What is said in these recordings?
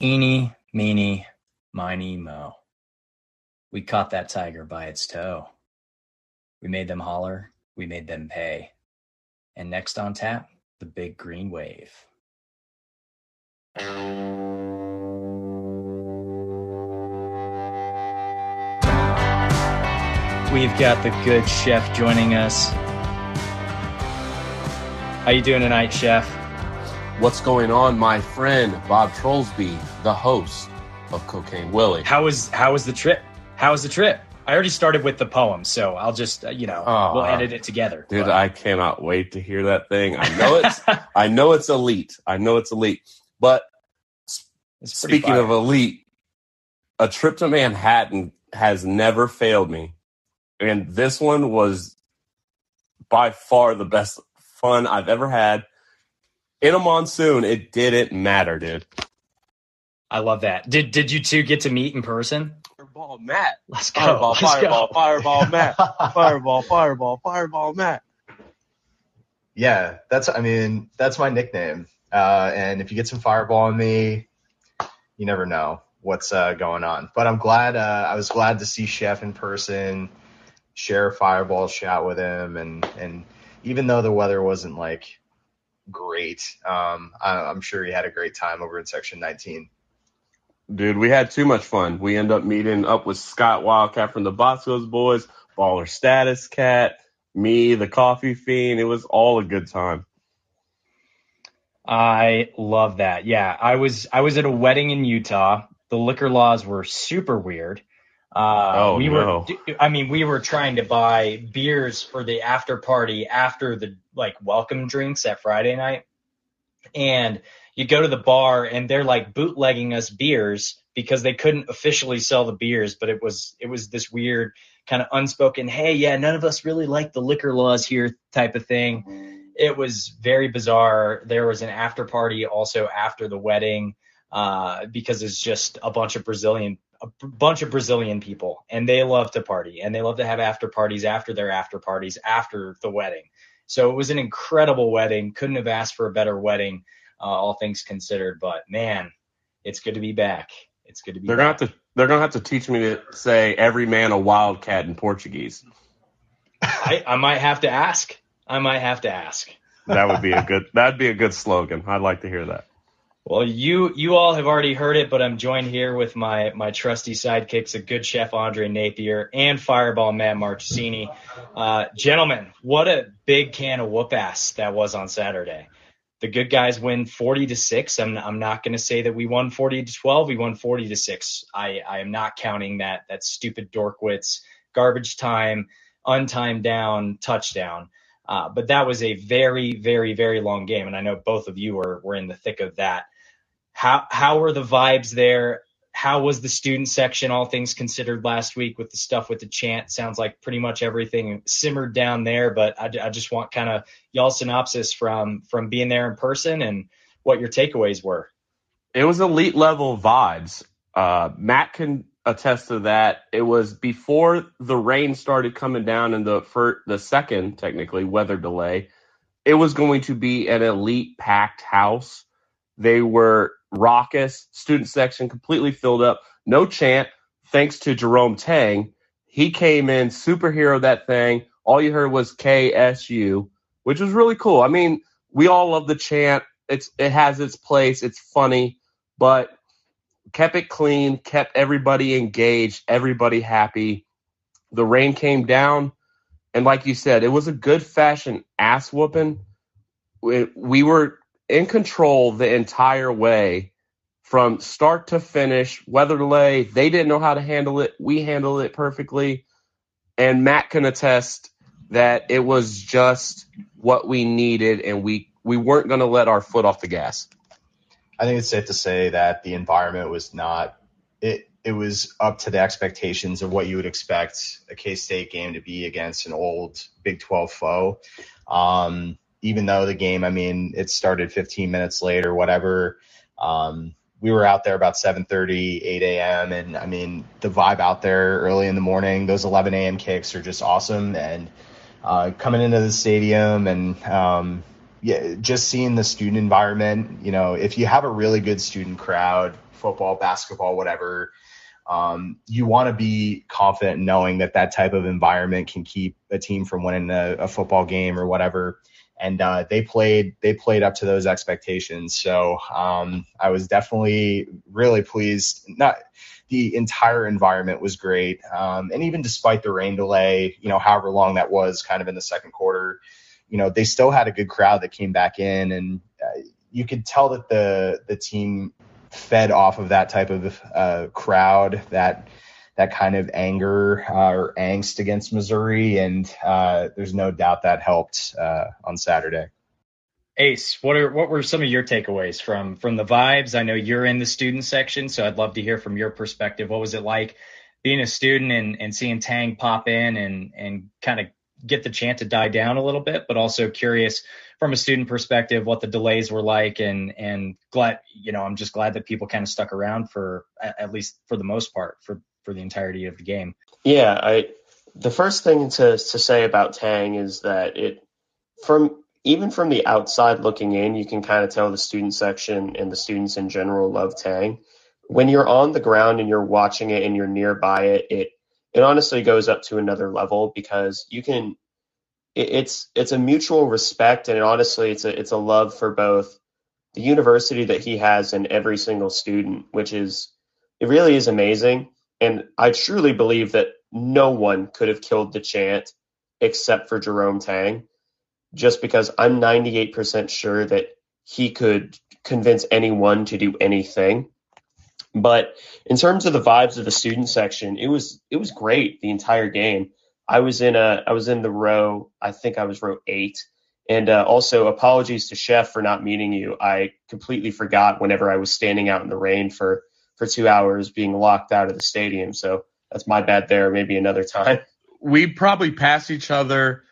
Eeny, meeny, miny, mo. We caught that tiger by its toe. We made them holler, we made them pay. And next on tap, the big green wave. We've got the good chef joining us. How you doing tonight, chef? What's going on, my friend Bob Trollsby, the host of Cocaine Willie? How was how was the trip? How was the trip? I already started with the poem, so I'll just uh, you know Aw. we'll edit it together. Dude, But I cannot wait to hear that thing. I know it's I know it's elite. I know it's elite. But it's speaking fire. of elite, a trip to Manhattan has never failed me. And this one was by far the best fun I've ever had. In a monsoon, it didn't matter, dude. I love that. Did did you two get to meet in person? Fireball Matt. Let's go. Fireball, Let's fireball, go. fireball Matt. Fireball, fireball, fireball Matt. Yeah, that's I mean that's my nickname. Uh, and if you get some fireball on me, you never know what's uh, going on. But I'm glad uh, I was glad to see Chef in person, share a fireball shot with him, and and even though the weather wasn't like great, um, I, I'm sure he had a great time over in Section 19. Dude, we had too much fun. We end up meeting up with Scott Wildcat from the Bosco's Boys, Baller Status Cat, me, the Coffee Fiend. It was all a good time. I love that. Yeah, I was I was at a wedding in Utah. The liquor laws were super weird. Uh, Oh, we no. were, I mean, we were trying to buy beers for the after party after the like welcome drinks at Friday night, and you go to the bar and they're like bootlegging us beers because they couldn't officially sell the beers, but it was it was this weird kind of unspoken, hey, yeah, none of us really like the liquor laws here type of thing it was very bizarre. There was an after party also after the wedding uh, because it's just a bunch of Brazilian a bunch of Brazilian people and they love to party and they love to have after parties after their after parties after the wedding. So it was an incredible wedding. Couldn't have asked for a better wedding, uh, all things considered. But man, it's good to be back. It's good to be. They're gonna have to they're gonna have to teach me to say every man a wildcat in Portuguese. I, I might have to ask. I might have to ask. That would be a good that'd be a good slogan. I'd like to hear that. Well, you you all have already heard it, but I'm joined here with my my trusty sidekicks, a good chef Andre Napier and Fireball Matt Marchesini. Uh, gentlemen, what a big can of whoop ass that was on Saturday. The good guys win 40 to six. I'm I'm not going to say that we won 40 to 12. We won 40 to six. I I am not counting that that stupid Dorkwitz garbage time, untimed down touchdown. Uh, but that was a very, very, very long game, and I know both of you were were in the thick of that. How how were the vibes there? How was the student section, all things considered, last week with the stuff with the chant? Sounds like pretty much everything simmered down there, but I, I just want kind of y'all synopsis from from being there in person and what your takeaways were. It was elite level vibes. Uh, Matt can attest to that. It was before the rain started coming down in the fir- the second technically weather delay. It was going to be an elite packed house. They were raucous. Student section completely filled up. No chant. Thanks to Jerome Tang, he came in superhero that thing. All you heard was KSU, which was really cool. I mean, we all love the chant. It's it has its place. It's funny, but kept it clean, kept everybody engaged, everybody happy. The rain came down, and like you said, it was a good fashion ass whooping. We, we were in control the entire way from start to finish. Weather delay, they didn't know how to handle it. We handled it perfectly. And Matt can attest that it was just what we needed, and we, we weren't going to let our foot off the gas. I think it's safe to say that the environment was not it. It was up to the expectations of what you would expect a K State game to be against an old Big 12 foe. Um, even though the game, I mean, it started 15 minutes late or whatever. Um, we were out there about 7:30, 8 a.m. and I mean the vibe out there early in the morning. Those 11 a.m. kicks are just awesome. And uh, coming into the stadium and um, yeah, just seeing the student environment, you know, if you have a really good student crowd, football, basketball, whatever, um, you want to be confident knowing that that type of environment can keep a team from winning a, a football game or whatever. And uh, they played they played up to those expectations. So um, I was definitely really pleased. Not the entire environment was great, um, and even despite the rain delay, you know, however long that was, kind of in the second quarter, you know, they still had a good crowd that came back in, and uh, you could tell that the the team fed off of that type of uh, crowd, that that kind of anger uh, or angst against Missouri, and uh, there's no doubt that helped uh, on Saturday. Ace, what are what were some of your takeaways from from the vibes? I know you're in the student section, so I'd love to hear from your perspective. What was it like being a student and, and seeing Tang pop in and and kind of get the chant to die down a little bit, but also curious from a student perspective what the delays were like and and glad you know I'm just glad that people kind of stuck around for at least for the most part for for the entirety of the game. Yeah, I the first thing to to say about Tang is that it from even from the outside looking in, you can kind of tell the student section and the students in general love Tang. When you're on the ground and you're watching it and you're nearby it, it it honestly goes up to another level because you can it, it's it's a mutual respect and it, honestly it's a it's a love for both the university that he has and every single student which is it really is amazing and i truly believe that no one could have killed the chant except for jerome tang just because i'm 98% sure that he could convince anyone to do anything but in terms of the vibes of the student section, it was it was great the entire game. I was in a I was in the row. I think I was row eight. And uh, also apologies to Chef for not meeting you. I completely forgot whenever I was standing out in the rain for for two hours being locked out of the stadium. So that's my bad there. Maybe another time. We probably passed each other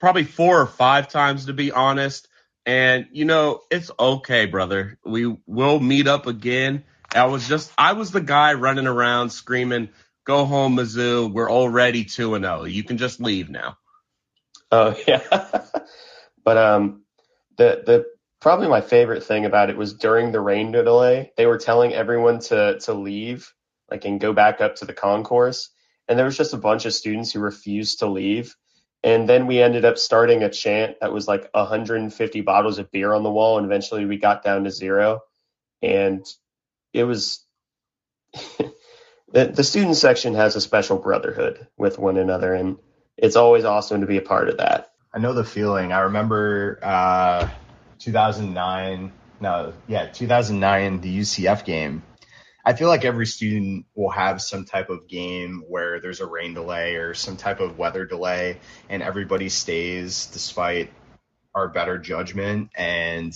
probably four or five times to be honest. And you know, it's okay, brother. We will meet up again I was just I was the guy running around screaming, "Go home, Mizzou! We're already two and zero. Oh. You can just leave now." Oh yeah, but um, the the probably my favorite thing about it was during the rain delay, they were telling everyone to to leave, like and go back up to the concourse, and there was just a bunch of students who refused to leave. And then we ended up starting a chant that was like 150 bottles of beer on the wall, and eventually we got down to zero. And it was the, the student section has a special brotherhood with one another, and it's always awesome to be a part of that. I know the feeling. I remember uh, 2009. No, yeah, 2009, the UCF game. I feel like every student will have some type of game where there's a rain delay or some type of weather delay, and everybody stays despite our better judgment. And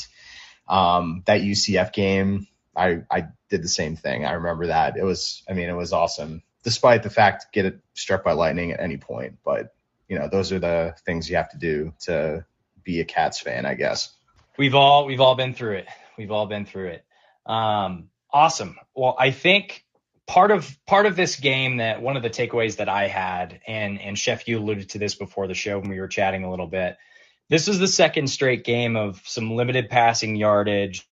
um, that UCF game, I, I did the same thing. I remember that. It was, I mean, it was awesome, despite the fact get it struck by lightning at any point. But you know, those are the things you have to do to be a Cats fan, I guess. We've all we've all been through it. We've all been through it. Um, awesome. Well, I think part of part of this game that one of the takeaways that I had, and and Chef, you alluded to this before the show when we were chatting a little bit. This is the second straight game of some limited passing yardage,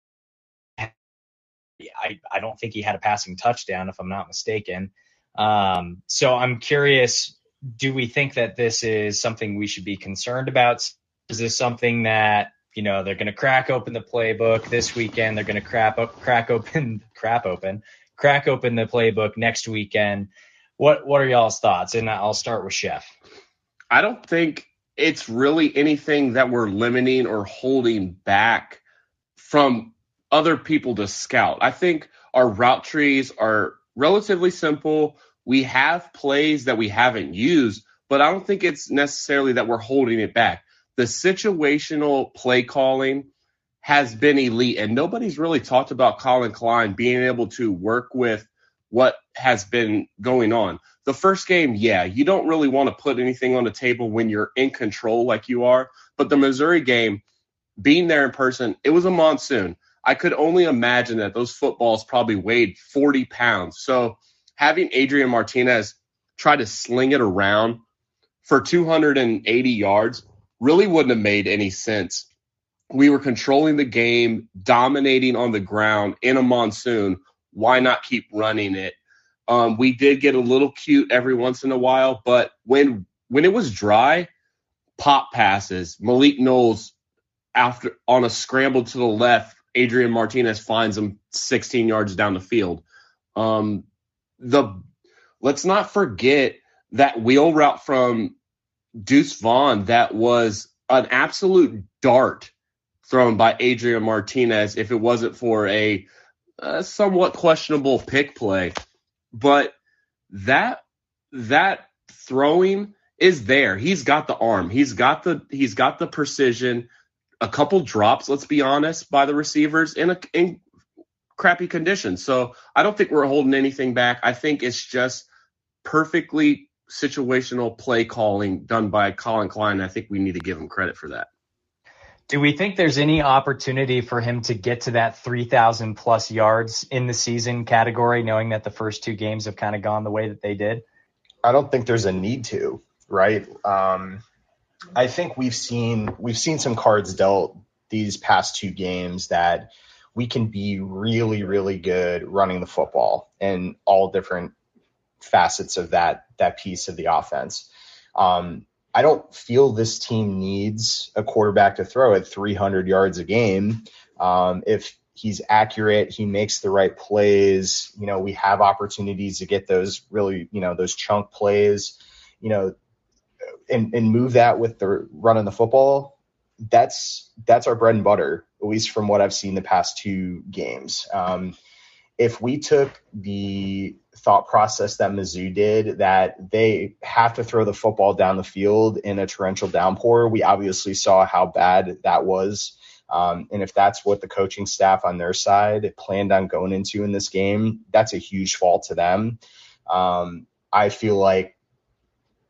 I, I don't think he had a passing touchdown, if I'm not mistaken. Um, so I'm curious, do we think that this is something we should be concerned about? Is this something that, you know, they're going to crack open the playbook this weekend? They're going to crap crack open, crap open, crack open the playbook next weekend. What, what are y'all's thoughts? And I'll start with Chef. I don't think it's really anything that we're limiting or holding back from other people to scout. I think our route trees are relatively simple. We have plays that we haven't used, but I don't think it's necessarily that we're holding it back. The situational play calling has been elite, and nobody's really talked about Collin Klein being able to work with what has been going on. The first game, yeah, you don't really want to put anything on the table when you're in control like you are. But the Missouri game, being there in person, it was a monsoon. I could only imagine that those footballs probably weighed 40 pounds. So having Adrian Martinez try to sling it around for 280 yards really wouldn't have made any sense we were controlling the game, dominating on the ground in a monsoon. Why not keep running it? Um, we did get a little cute every once in a while, but when when it was dry, pop passes, Malik Knowles after on a scramble to the left, Adrian Martinez finds him 16 yards down the field. Um, the let's not forget that wheel route from Deuce Vaughn that was an absolute dart thrown by Adrian Martinez if it wasn't for a, a somewhat questionable pick play. But that that throwing is there. He's got the arm. He's got the he's got the precision. A couple drops, let's be honest, by the receivers in a in crappy conditions. So I don't think we're holding anything back. I think it's just perfectly situational play calling done by Collin Klein. I think we need to give him credit for that. Do we think there's any opportunity for him to get to that 3,000 plus yards in the season category, knowing that the first two games have kind of gone the way that they did? I don't think there's a need to, right? Um, I think we've seen we've seen some cards dealt these past two games that we can be really, really good running the football in all different facets of that that piece of the offense. Um, I don't feel this team needs a quarterback to throw at 300 yards a game. Um, if he's accurate, he makes the right plays. You know, we have opportunities to get those really, you know, those chunk plays. You know, and and move that with the run running the football. That's that's our bread and butter, at least from what I've seen the past two games. Um, if we took the thought process that Mizzou did that they have to throw the football down the field in a torrential downpour. We obviously saw how bad that was. Um, and if that's what the coaching staff on their side planned on going into in this game, that's a huge fault to them. Um, I feel like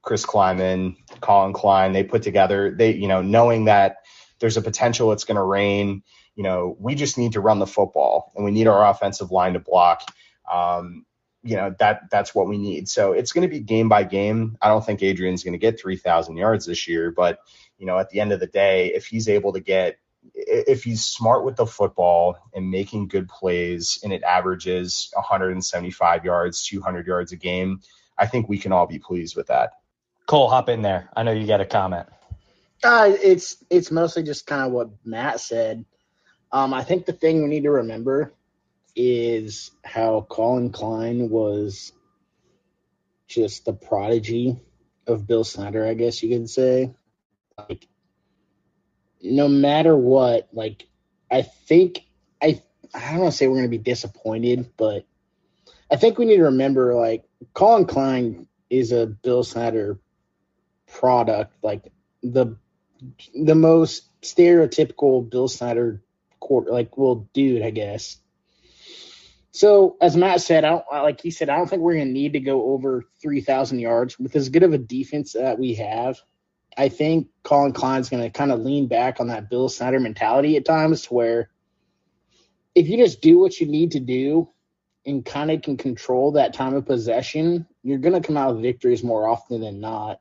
Chris Klieman, Collin Klein, they put together, they, you know, knowing that there's a potential it's going to rain, you know, we just need to run the football and we need our offensive line to block. Um, you know that that's what we need. So it's going to be game by game. I don't think Adrian's going to get 3,000 yards this year, but you know at the end of the day, if he's able to get if he's smart with the football and making good plays and it averages 175 yards, 200 yards a game, I think we can all be pleased with that. Cole, hop in there. I know you got a comment. Uh, it's it's mostly just kind of what Matt said. Um, I think the thing we need to remember is how Collin Klein was just the prodigy of Bill Snyder, I guess you could say. Like, no matter what, like, I think I I don't want to say we're going to be disappointed, but I think we need to remember, like, Collin Klein is a Bill Snyder product, like the the most stereotypical Bill Snyder court, like, well, dude, I guess. So as Matt said, I don't like he said, I don't think we're gonna need to go over three thousand yards with as good of a defense that we have. I think Collin Klein's gonna kind of lean back on that Bill Snyder mentality at times, to where if you just do what you need to do and kind of can control that time of possession, you're gonna come out with victories more often than not.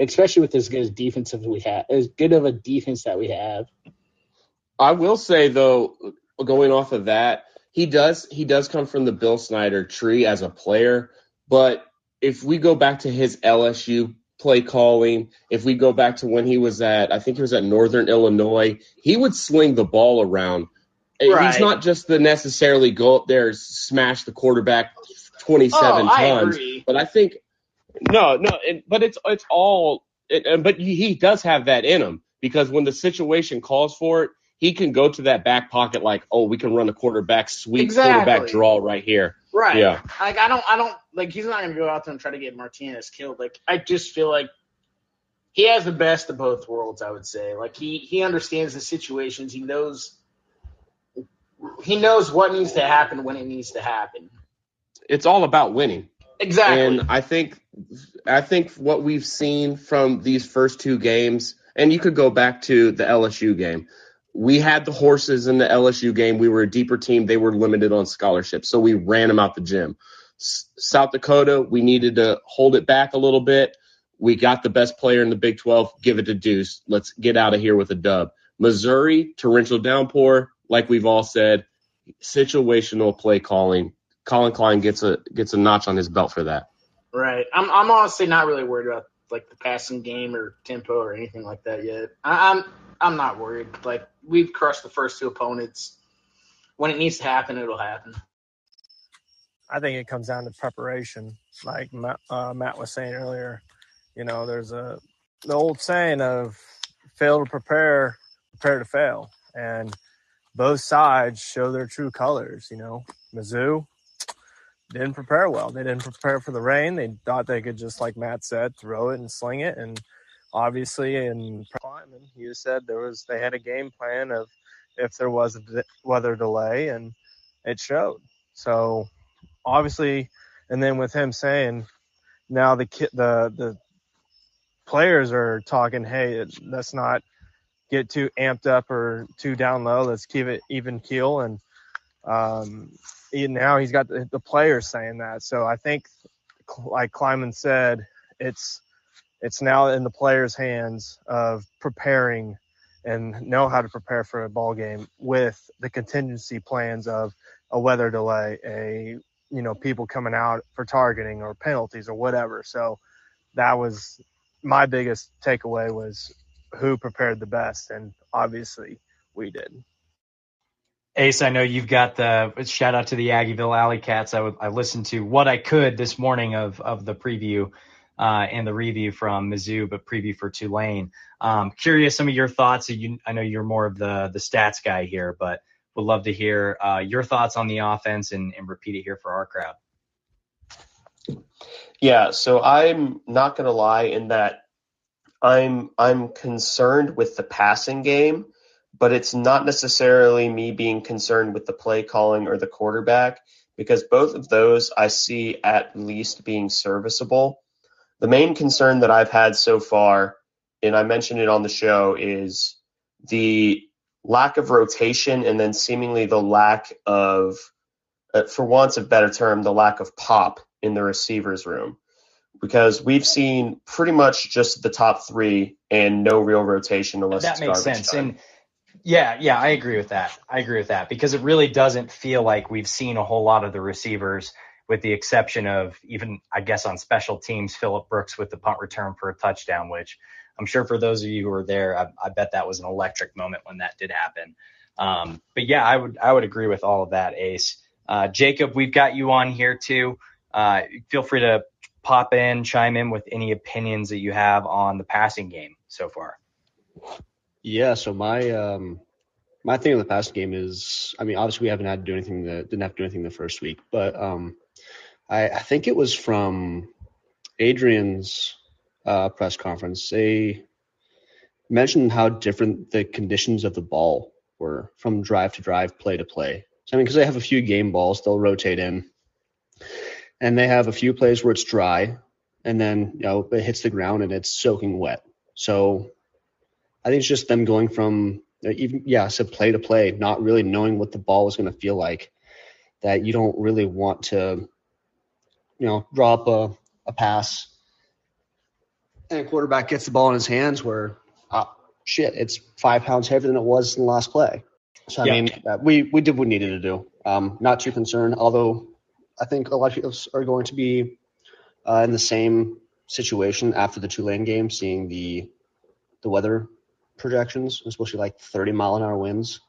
Especially with as good as defense as we have, as good of a defense that we have. I will say though, going off of that he does he does come from the Bill Snyder tree as a player, but if we go back to his LSU play calling, if we go back to when he was at I think he was at Northern Illinois, he would sling the ball around. Right. He's not just the necessarily go up there smash the quarterback 27 oh, times, I but I think no, no, it, but it's it's all it, but he does have that in him because when the situation calls for it, he can go to that back pocket like, oh, we can run a quarterback sweep, exactly. quarterback draw right here. Right. Yeah. Like I don't, I don't like he's not gonna go out there and try to get Martinez killed. Like I just feel like he has the best of both worlds. I would say. Like he he understands the situations. He knows he knows what needs to happen when it needs to happen. It's all about winning. Exactly. And I think I think what we've seen from these first two games, and you could go back to the LSU game we had the horses in the LSU game. We were a deeper team. They were limited on scholarships. So we ran them out the gym. S- South Dakota, we needed to hold it back a little bit. We got the best player in the Big 12. Give it to Deuce. Let's get out of here with a dub. Missouri, torrential downpour, like we've all said, situational play calling. Collin Klein gets a gets a notch on his belt for that. Right. I'm I'm honestly not really worried about like the passing game or tempo or anything like that yet. I, I'm I'm not worried. Like we've crushed the first two opponents. When it needs to happen, it'll happen. I think it comes down to preparation, like Matt, uh, Matt was saying earlier. You know, there's a the old saying of fail to prepare, prepare to fail, and both sides show their true colors. You know, Mizzou didn't prepare well. They didn't prepare for the rain. They thought they could just, like Matt said, throw it and sling it. And obviously, in Klieman, you said there was they had a game plan of if there was a weather delay, and it showed. So obviously, and then with him saying now the the the players are talking, hey, let's not get too amped up or too down low. Let's keep it even keel. And um, now he's got the, the players saying that. So I think, like Klieman said, it's it's now in the players' hands of preparing and know how to prepare for a ball game with the contingency plans of a weather delay, a you know people coming out for targeting or penalties or whatever. So that was my biggest takeaway was who prepared the best, and obviously we did. Ace, I know you've got the shout out to the Aggieville Alley Cats. I, I listened to what I could this morning of of the preview uh, and the review from Mizzou, but preview for Tulane. Um, curious some of your thoughts. You, I know you're more of the the stats guy here, but would love to hear uh, your thoughts on the offense and, and repeat it here for our crowd. Yeah, so I'm not gonna lie in that I'm I'm concerned with the passing game, but it's not necessarily me being concerned with the play calling or the quarterback because both of those I see at least being serviceable. The main concern that I've had so far, and I mentioned it on the show, is the lack of rotation and then seemingly the lack of, uh, for wants of better term, the lack of pop in the receivers room because we've seen pretty much just the top three and no real rotation unless that makes sense. Time. And yeah, yeah, I agree with that. I agree with that because it really doesn't feel like we've seen a whole lot of the receivers, with the exception of even I guess on special teams, Phillip Brooks with the punt return for a touchdown, which I'm sure for those of you who were there, I, I bet that was an electric moment when that did happen. Um, but yeah, I would I would agree with all of that, Ace. Uh, Jacob, we've got you on here too. Uh, feel free to pop in, chime in with any opinions that you have on the passing game so far. Yeah, so my um my thing on the passing game is I mean obviously we haven't had to do anything that didn't have to do anything the first week, but um I, I think it was from Adrian's uh, press conference. They mentioned how different the conditions of the ball were from drive to drive, play to play. So I mean, because they have a few game balls, they'll rotate in, and they have a few plays where it's dry, and then you know it hits the ground and it's soaking wet. So I think it's just them going from uh, even yeah, so play to play, not really knowing what the ball is going to feel like. That you don't really want to, you know, drop a, a pass and a quarterback gets the ball in his hands where, oh, shit, it's five pounds heavier than it was in the last play. So I yeah. mean, uh, we we did what we needed to do. Um, not too concerned, although I think a lot of people are going to be uh, in the same situation after the Tulane game, seeing the the weather projections, especially like 30 mile an hour winds.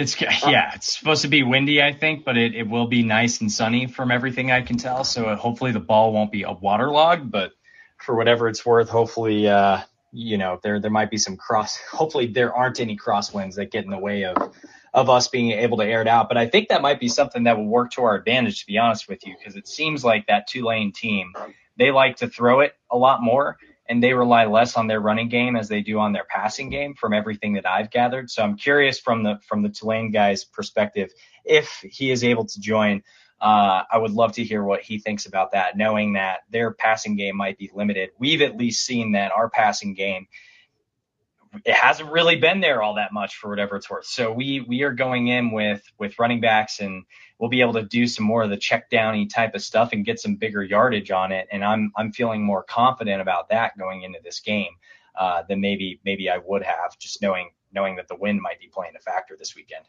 It's yeah, it's supposed to be windy, I think, but it, it will be nice and sunny from everything I can tell. So hopefully the ball won't be a waterlogged, but for whatever it's worth, hopefully uh, you know there there might be some cross. Hopefully there aren't any crosswinds that get in the way of of us being able to air it out. But I think that might be something that will work to our advantage, to be honest with you, because it seems like that Tulane team they like to throw it a lot more and they rely less on their running game as they do on their passing game from everything that I've gathered. So I'm curious from the from the Tulane guy's perspective if he is able to join. Uh, I would love to hear what he thinks about that, knowing that their passing game might be limited. We've at least seen that our passing game it hasn't really been there all that much for whatever it's worth. So we we are going in with with running backs and we'll be able to do some more of the check downy type of stuff and get some bigger yardage on it. And I'm I'm feeling more confident about that going into this game. uh, than maybe maybe I would have, just knowing knowing that the wind might be playing a factor this weekend.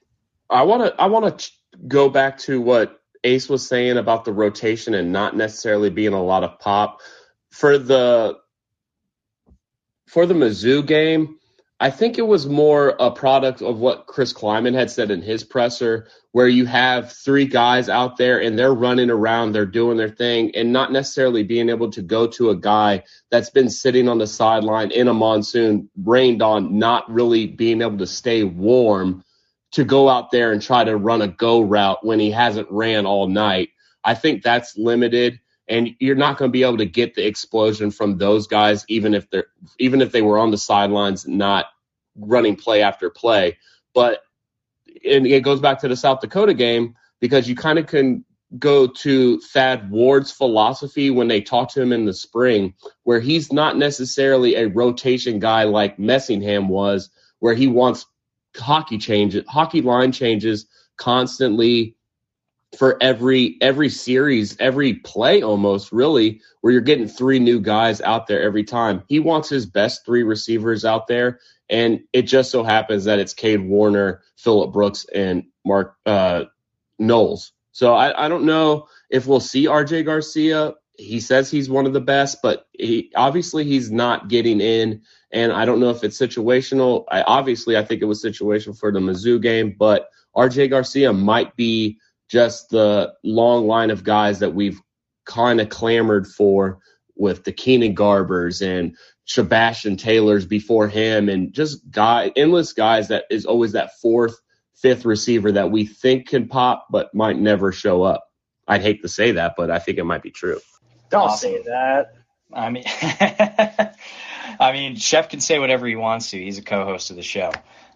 I want to I want to go back to what Ace was saying about the rotation and not necessarily being a lot of pop for the for the Mizzou game. I think it was more a product of what Chris Klieman had said in his presser, where you have three guys out there and they're running around, they're doing their thing, and not necessarily being able to go to a guy that's been sitting on the sideline in a monsoon, rained on, not really being able to stay warm to go out there and try to run a go route when he hasn't ran all night. I think that's limited and you're not going to be able to get the explosion from those guys even if they're even if they were on the sidelines not running play after play. But and it goes back to the South Dakota game because you kind of can go to Thad Ward's philosophy when they talk to him in the spring where he's not necessarily a rotation guy like Messingham was where he wants hockey changes hockey line changes constantly for every every series, every play almost really, where you're getting three new guys out there every time. He wants his best three receivers out there, and it just so happens that it's Kade Warner, Phillip Brooks, and Mark uh, Knowles. So I, I don't know if we'll see RJ Garcia. He says he's one of the best, but he obviously he's not getting in. And I don't know if it's situational. I obviously I think it was situational for the Mizzou game, but RJ Garcia might be just the long line of guys that we've kind of clamored for with the Keenan Garbers and Sebastian Taylors before him and just guy endless guys that is always that fourth, fifth receiver that we think can pop but might never show up. I'd hate to say that, but I think it might be true. Don't awesome. say that. I mean I mean, Chef can say whatever he wants to. He's a co-host of the show.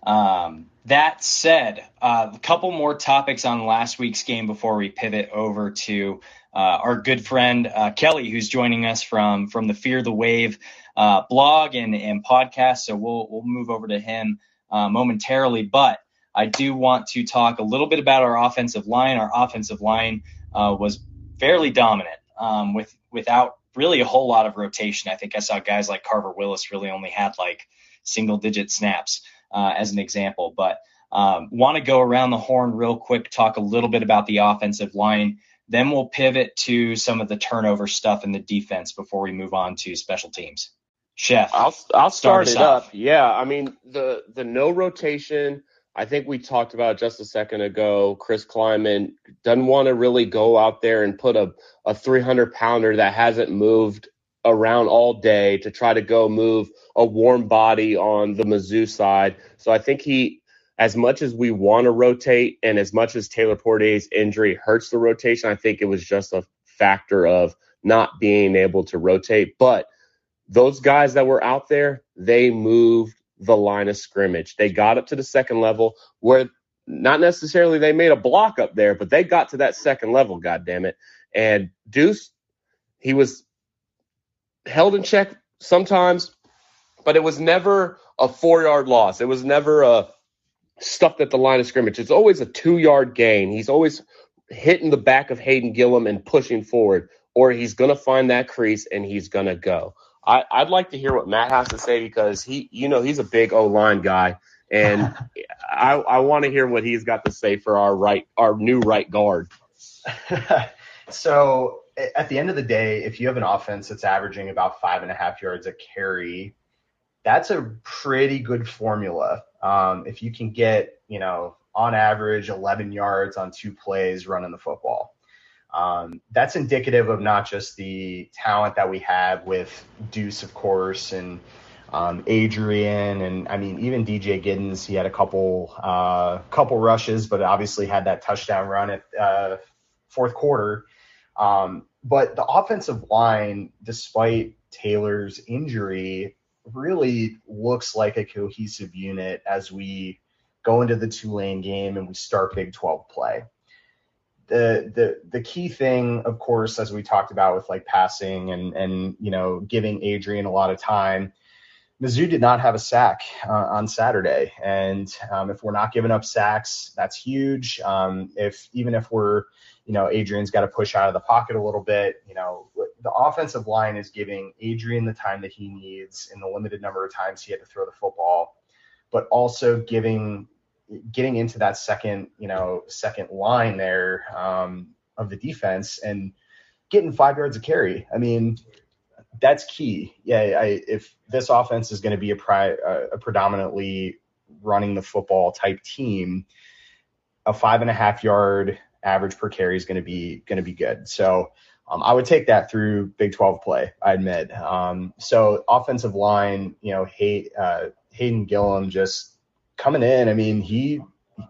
Um, that said, uh, a couple more topics on last week's game before we pivot over to uh, our good friend uh, Kelly, who's joining us from from the Fear the Wave uh, blog and, and podcast. So we'll we'll move over to him uh, momentarily, but I do want to talk a little bit about our offensive line. Our offensive line uh, was fairly dominant um, with without really a whole lot of rotation. I think I saw guys like Carver Willis really only had like single digit snaps uh, as an example. But um, want to go around the horn real quick, talk a little bit about the offensive line. Then we'll pivot to some of the turnover stuff in the defense before we move on to special teams. Chef, I'll I'll start, start it off. up. Yeah, I mean the the no rotation. I think we talked about just a second ago. Chris Klieman doesn't want to really go out there and put a, a 300 pounder that hasn't moved around all day to try to go move a warm body on the Mizzou side. So I think he, as much as we want to rotate and as much as Taylor Poitier's injury hurts the rotation, I think it was just a factor of not being able to rotate. But those guys that were out there, they moved the line of scrimmage. They got up to the second level where not necessarily they made a block up there, but they got to that second level, God damn it. And Deuce, he was held in check sometimes, but it was never a four yard loss. It was never a stuffed at the line of scrimmage. It's always a two yard gain. He's always hitting the back of Hayden Gillum and pushing forward, or he's going to find that crease and he's going to go. I, would like to hear what Matt has to say because he, you know, he's a big O line guy, and I, I want to hear what he's got to say for our right, our new right guard. so at the end of the day, if you have an offense that's averaging about five and a half yards a carry, that's a pretty good formula. Um, if you can get, you know, on average 11 yards on two plays running the football. Um, that's indicative of not just the talent that we have with Deuce, of course, and um, Adrian, and I mean even DJ Giddens. He had a couple uh, couple rushes, but obviously had that touchdown run at uh, fourth quarter. Um, but the offensive line, despite Taylor's injury, really looks like a cohesive unit as we go into the Tulane game and we start Big 12 play the the the key thing, of course, as we talked about with like passing and and you know giving Adrian a lot of time. Mizzou did not have a sack uh, on Saturday, and um, if we're not giving up sacks, that's huge. Um, if even if we're, you know, Adrian's got to push out of the pocket a little bit, you know, the offensive line is giving Adrian the time that he needs in the limited number of times he had to throw the football, but also giving getting into that second, you know, second line there um, of the defense and getting five yards of carry. I mean, that's key. Yeah, I, if this offense is going to be a, pri- a predominantly running the football type team, a five and a half yard average per carry is going to be going to be good. So um, I would take that through Big 12 play. I admit. Um, so offensive line, you know, Hay, uh, Hayden Gillum just coming in. I mean, he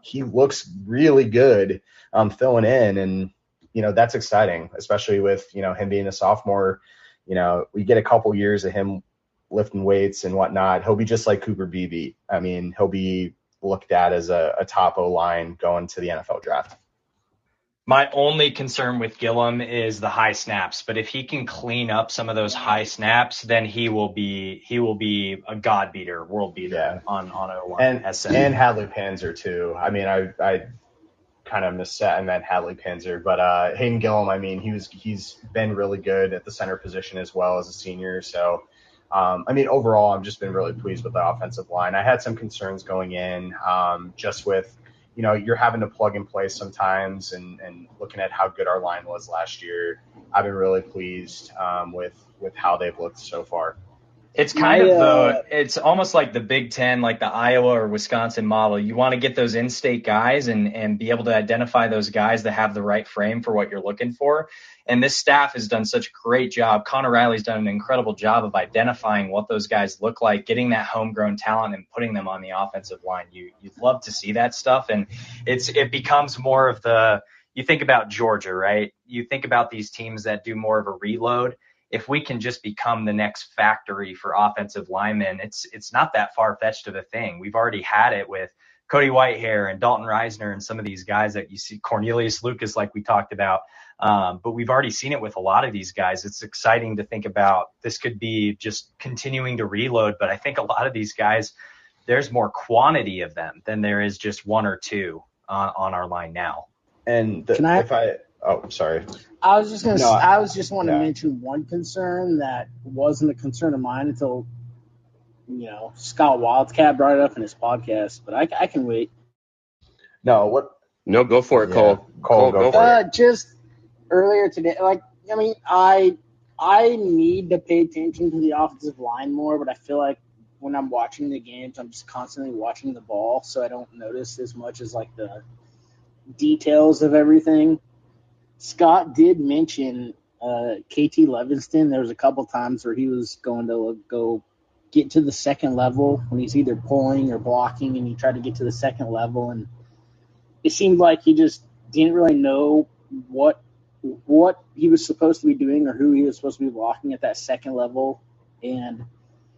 he looks really good um, filling in, and you know that's exciting, especially with you know him being a sophomore. You know, we get a couple years of him lifting weights and whatnot. He'll be just like Cooper Beebe. I mean, he'll be looked at as a, a top O line going to the NFL draft. My only concern with Gillum is the high snaps, but if he can clean up some of those high snaps, then he will be he will be a god beater, world beater yeah. on on O line. And and Hadley Panzer too. I mean, I I kind of missed that and meant Hadley Panzer, but uh, Hayden Gillum. I mean, he was he's been really good at the center position as well as a senior. So, um, I mean, overall, I've just been really pleased with the offensive line. I had some concerns going in, um, just with you know, you're having to plug and play sometimes and, and looking at how good our line was last year, I've been really pleased um, with, with how they've looked so far. It's kind My, of the, uh, it's almost like the Big Ten, like the Iowa or Wisconsin model. You want to get those in-state guys and, and be able to identify those guys that have the right frame for what you're looking for. And this staff has done such a great job. Conor Riley's done an incredible job of identifying what those guys look like, getting that homegrown talent and putting them on the offensive line. You you'd love to see that stuff. And it's it becomes more of the you think about Georgia, right? You think about these teams that do more of a reload. If we can just become the next factory for offensive linemen, it's it's not that far fetched of a thing. We've already had it with Cody Whitehair and Dalton Risner and some of these guys that you see, Cornelius Lucas, like we talked about. Um, but we've already seen it with a lot of these guys. It's exciting to think about. This could be just continuing to reload, but I think a lot of these guys, there's more quantity of them than there is just one or two on, on our line now. And the, Can I, if I, oh, sorry. I was just gonna. No, I, I was just want to mention one concern that wasn't a concern of mine until, you know, Scott Wildcat brought it up in his podcast. But I, I can wait. No, what? No, go for it, yeah. Cole. Cole, Cole go, go, for uh, it. Just earlier today. Like, I mean, I I need to pay attention to the offensive line more, but I feel like when I'm watching the games, I'm just constantly watching the ball, so I don't notice as much as like the details of everything. Scott did mention uh, KT Leveston. There was a couple times where he was going to go get to the second level when he's either pulling or blocking, and he tried to get to the second level, and it seemed like he just didn't really know what what he was supposed to be doing or who he was supposed to be blocking at that second level. And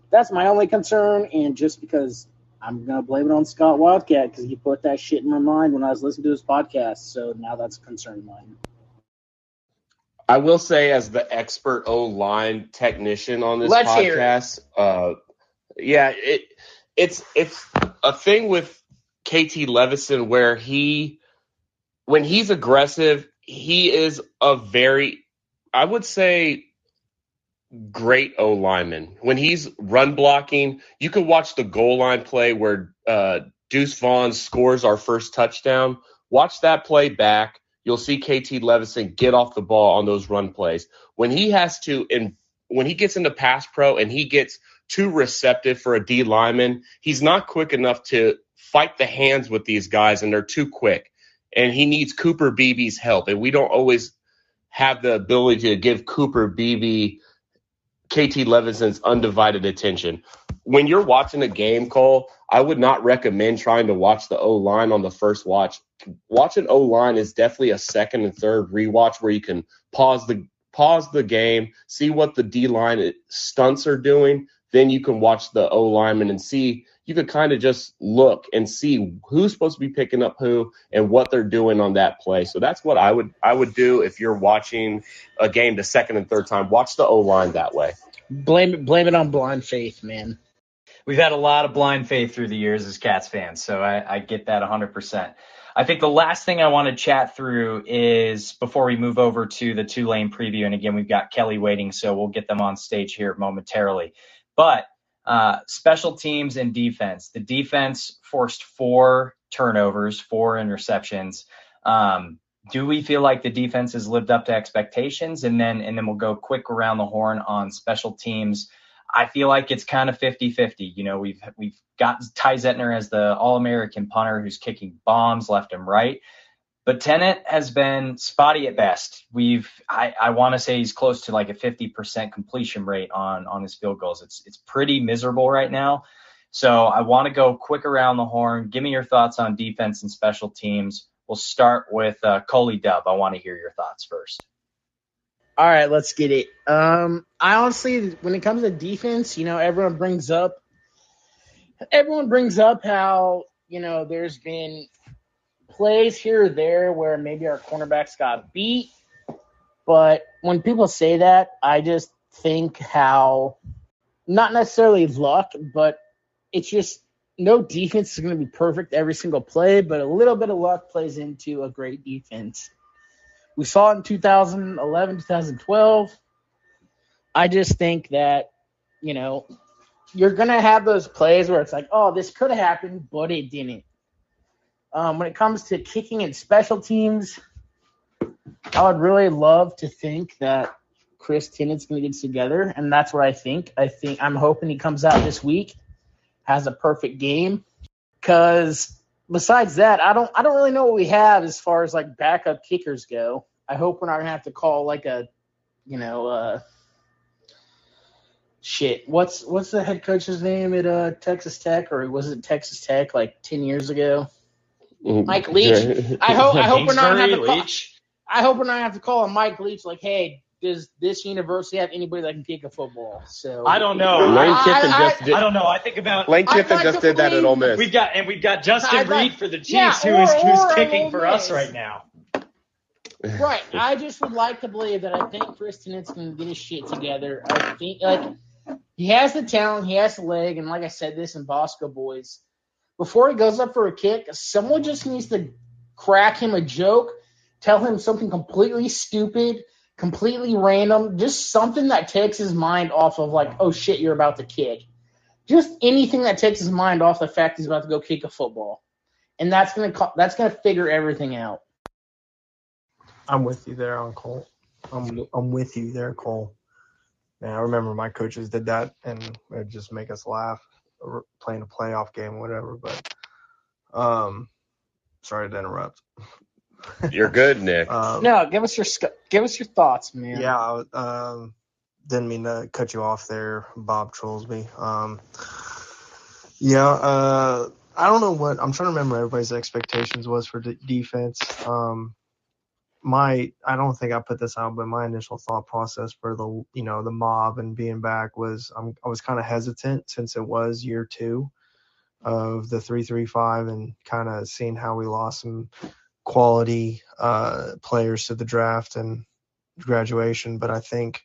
that's my only concern. And just because I'm to blame it on Scott Wildcat because he put that shit in my mind when I was listening to his podcast. So now that's a concern of mine. I will say, as the expert O line technician on this Let's podcast, uh, yeah, it it's it's a thing with KT Leveston where he when he's aggressive, he is a very, I would say, great O lineman. When he's run blocking, you can watch the goal line play where uh, Deuce Vaughn scores our first touchdown. Watch that play back. You'll see KT Leveston get off the ball on those run plays. When he has to, and when he gets into pass pro and he gets too receptive for a D lineman, he's not quick enough to fight the hands with these guys, and they're too quick and he needs Cooper Beebe's help. And we don't always have the ability to give Cooper Beebe KT Leveston's undivided attention. When you're watching a game, Cole, I would not recommend trying to watch the O line on the first watch. Watching O line is definitely a second and third rewatch where you can pause the pause the game, see what the D line stunts are doing. Then you can watch the O lineman and see you could kind of just look and see who's supposed to be picking up who and what they're doing on that play. So that's what I would I would do if you're watching a game the second and third time. Watch the O line that way. Blame blame it on blind faith, man. We've had a lot of blind faith through the years as Cats fans, so I, I get that 100%. I think the last thing I want to chat through is before we move over to the Tulane preview. And again, we've got Kelly waiting, so we'll get them on stage here momentarily. But uh, special teams and defense. The defense forced four turnovers, four interceptions. Um, do we feel like the defense has lived up to expectations? And then and then we'll go quick around the horn on special teams. I feel like it's kind of 50-50. You know, we've we've got Ty Zentner as the All-American punter who's kicking bombs left and right. But Tennant has been spotty at best. We've I, I want to say he's close to like a 50% completion rate on on his field goals. It's it's pretty miserable right now. So I want to go quick around the horn. Give me your thoughts on defense and special teams. We'll start with uh, Coley Dub. I want to hear your thoughts first. All right, let's get it. Um, I honestly, when it comes to defense, you know, everyone brings up, everyone brings up how you know there's been plays here or there where maybe our cornerbacks got beat, but when people say that, I just think how not necessarily luck, but it's just no defense is going to be perfect every single play, but a little bit of luck plays into a great defense. We saw it in 2011, 2012. I just think that, you know, you're going to have those plays where it's like, oh, this could have happened, but it didn't. Um, when it comes to kicking and special teams, I would really love to think that Chris Tennant's going to get together, and that's what I think. I think I'm hoping he comes out this week has a perfect game. Because besides that, I don't I don't really know what we have as far as like backup kickers go. I hope we're not gonna have to call like a, you know, uh, shit. What's what's the head coach's name at uh, Texas Tech or was it Texas Tech like ten years ago? Mm-hmm. Mike Leach. I hope I hope we're not gonna have to call, I hope we're not gonna have to call him Mike Leach like, hey, does this university have anybody that can kick a football? So I don't know. Lane Kiffin I, just did. I don't know. I think about Lane Kiffin just did that at Ole Miss. We've got and we've got Justin Reid for the Chiefs, yeah, or, who's who's kicking for us right now. Right. I just would like to believe that I think Tennant's going to get his shit together. I think like he has the talent, he has the leg, and like I said this in Bosco Boys, before he goes up for a kick, someone just needs to crack him a joke, tell him something completely stupid completely random, just something that takes his mind off of like, oh shit, you're about to kick. Just anything that takes his mind off the fact he's about to go kick a football, and that's gonna that's gonna figure everything out. I'm with you there on Cole. I'm I'm with you there, Cole. Man, I remember my coaches did that, and it just make us laugh, playing a playoff game, whatever. But um, sorry to interrupt. You're good, Nick. um, no, give us your give us your thoughts, man. Yeah, um, didn't mean to cut you off there, Bob Trollsby. Um, yeah, uh, I don't know what I'm trying to remember. Everybody's expectations was for d- defense. Um, my I don't think I put this out, but my initial thought process for the you know the mob and being back was I'm, I was kind of hesitant since it was year two of the three three five and kind of seeing how we lost some quality uh, players to the draft and graduation, but I think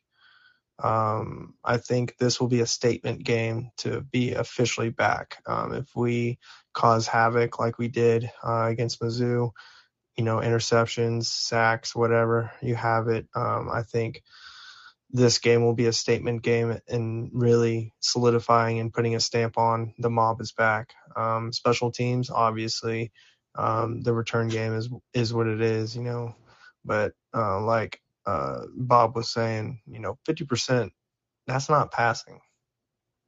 um, I think this will be a statement game to be officially back. Um, if we cause havoc like we did uh, against Mizzou, you know, interceptions, sacks, whatever you have it, um, I think this game will be a statement game and really solidifying and putting a stamp on the mob is back. Um, special teams, obviously, um, the return game is is what it is, you know. But uh, like uh, Bob was saying, you know, 50% that's not passing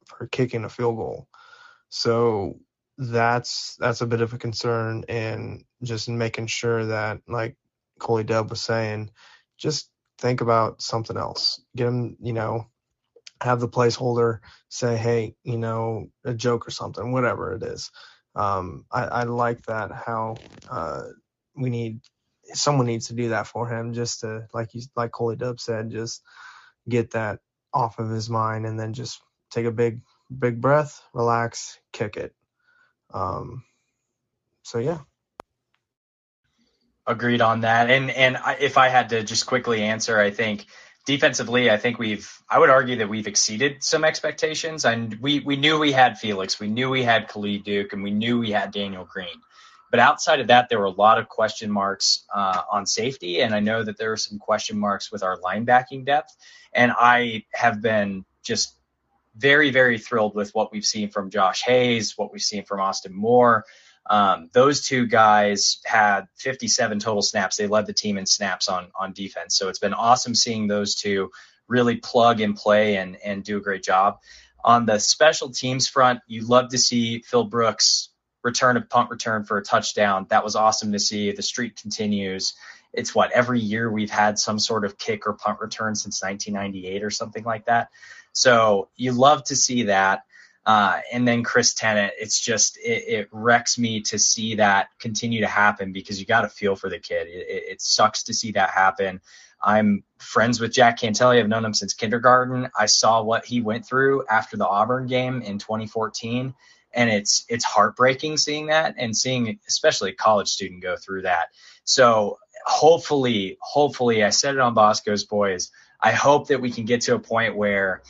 for kicking a field goal. So that's that's a bit of a concern, and just making sure that, like Coley Dub was saying, just think about something else. Get them, you know, have the placeholder say, hey, you know, a joke or something, whatever it is um, I, I like that how uh, we need someone needs to do that for him just to like you like Coley Dub said just get that off of his mind and then just take a big big breath relax kick it. Um, so yeah. Agreed on that. And and I, if I had to just quickly answer I think defensively, I think we've, I would argue that we've exceeded some expectations. And we, we knew we had Felix, we knew we had Khalid Duke, and we knew we had Daniel Green. But outside of that, there were a lot of question marks uh, on safety, and I know that there are some question marks with our linebacking depth. And I have been just very, very thrilled with what we've seen from Josh Hayes, what we've seen from Austin Moore. Um, those two guys had 57 total snaps. They led the team in snaps on on defense. So it's been awesome seeing those two really plug and play and and do a great job. On the special teams front, you love to see Phil Brooks return a punt return for a touchdown. That was awesome to see. The streak continues. It's what every year we've had some sort of kick or punt return since 1998 or something like that. So you love to see that. Uh, and then Chris Tennant, it's just it, it, wrecks me to see that continue to happen because you got to feel for the kid. It, it, it, sucks to see that happen. I'm friends with Jack Cantele. I've known him since kindergarten. I saw what he went through after the Auburn game in 2014, and it's it's heartbreaking seeing that and seeing especially a college student go through that. So hopefully, hopefully, I said it on Bosco's Boys. I hope that we can get to a point where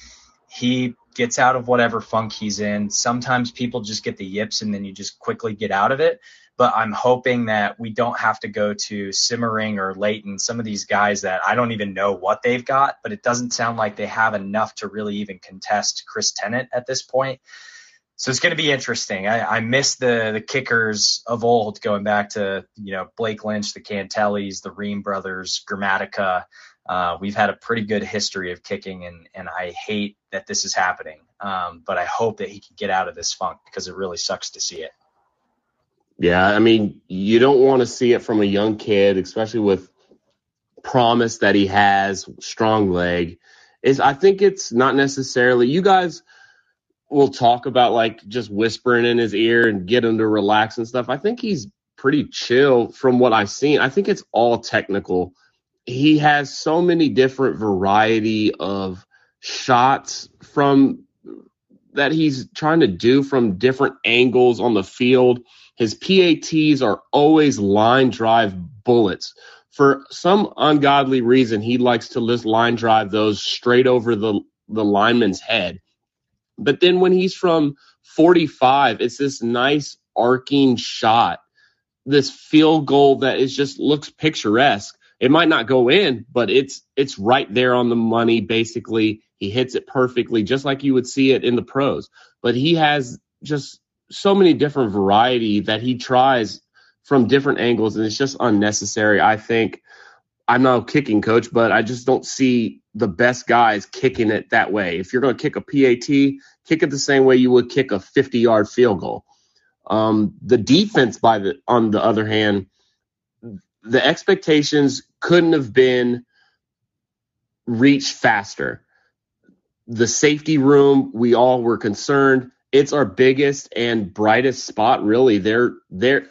he gets out of whatever funk he's in. Sometimes people just get the yips and then you just quickly get out of it. But I'm hoping that we don't have to go to Simmering or Leighton, some of these guys that I don't even know what they've got, but it doesn't sound like they have enough to really even contest Chris Tennant at this point. So it's going to be interesting. I, I miss the the kickers of old, going back to you know Blake Lynch, the Canteles, the Ream brothers, Gramatica. Uh, we've had a pretty good history of kicking, and and I hate that this is happening. Um, but I hope that he can get out of this funk because it really sucks to see it. Yeah, I mean, you don't want to see it from a young kid, especially with promise that he has, strong leg. Is I think it's not necessarily you guys will talk about like just whispering in his ear and get him to relax and stuff. I think he's pretty chill from what I've seen. I think it's all technical he has so many different variety of shots from that he's trying to do from different angles on the field. His PATs are always line drive bullets. For some ungodly reason, he likes to just line drive those straight over the, the lineman's head. But then when he's from 45, it's this nice arcing shot, this field goal that is just looks picturesque. It might not go in, but it's it's right there on the money. Basically, he hits it perfectly, just like you would see it in the pros. But he has just so many different variety that he tries from different angles, and it's just unnecessary. I think I'm not a kicking coach, but I just don't see the best guys kicking it that way. If you're going to kick a PAT, kick it the same way you would kick a 50 yard field goal. Um, the defense, by the on the other hand, the expectations couldn't have been reached faster. The safety room, we all were concerned. It's our biggest and brightest spot, really. There, there.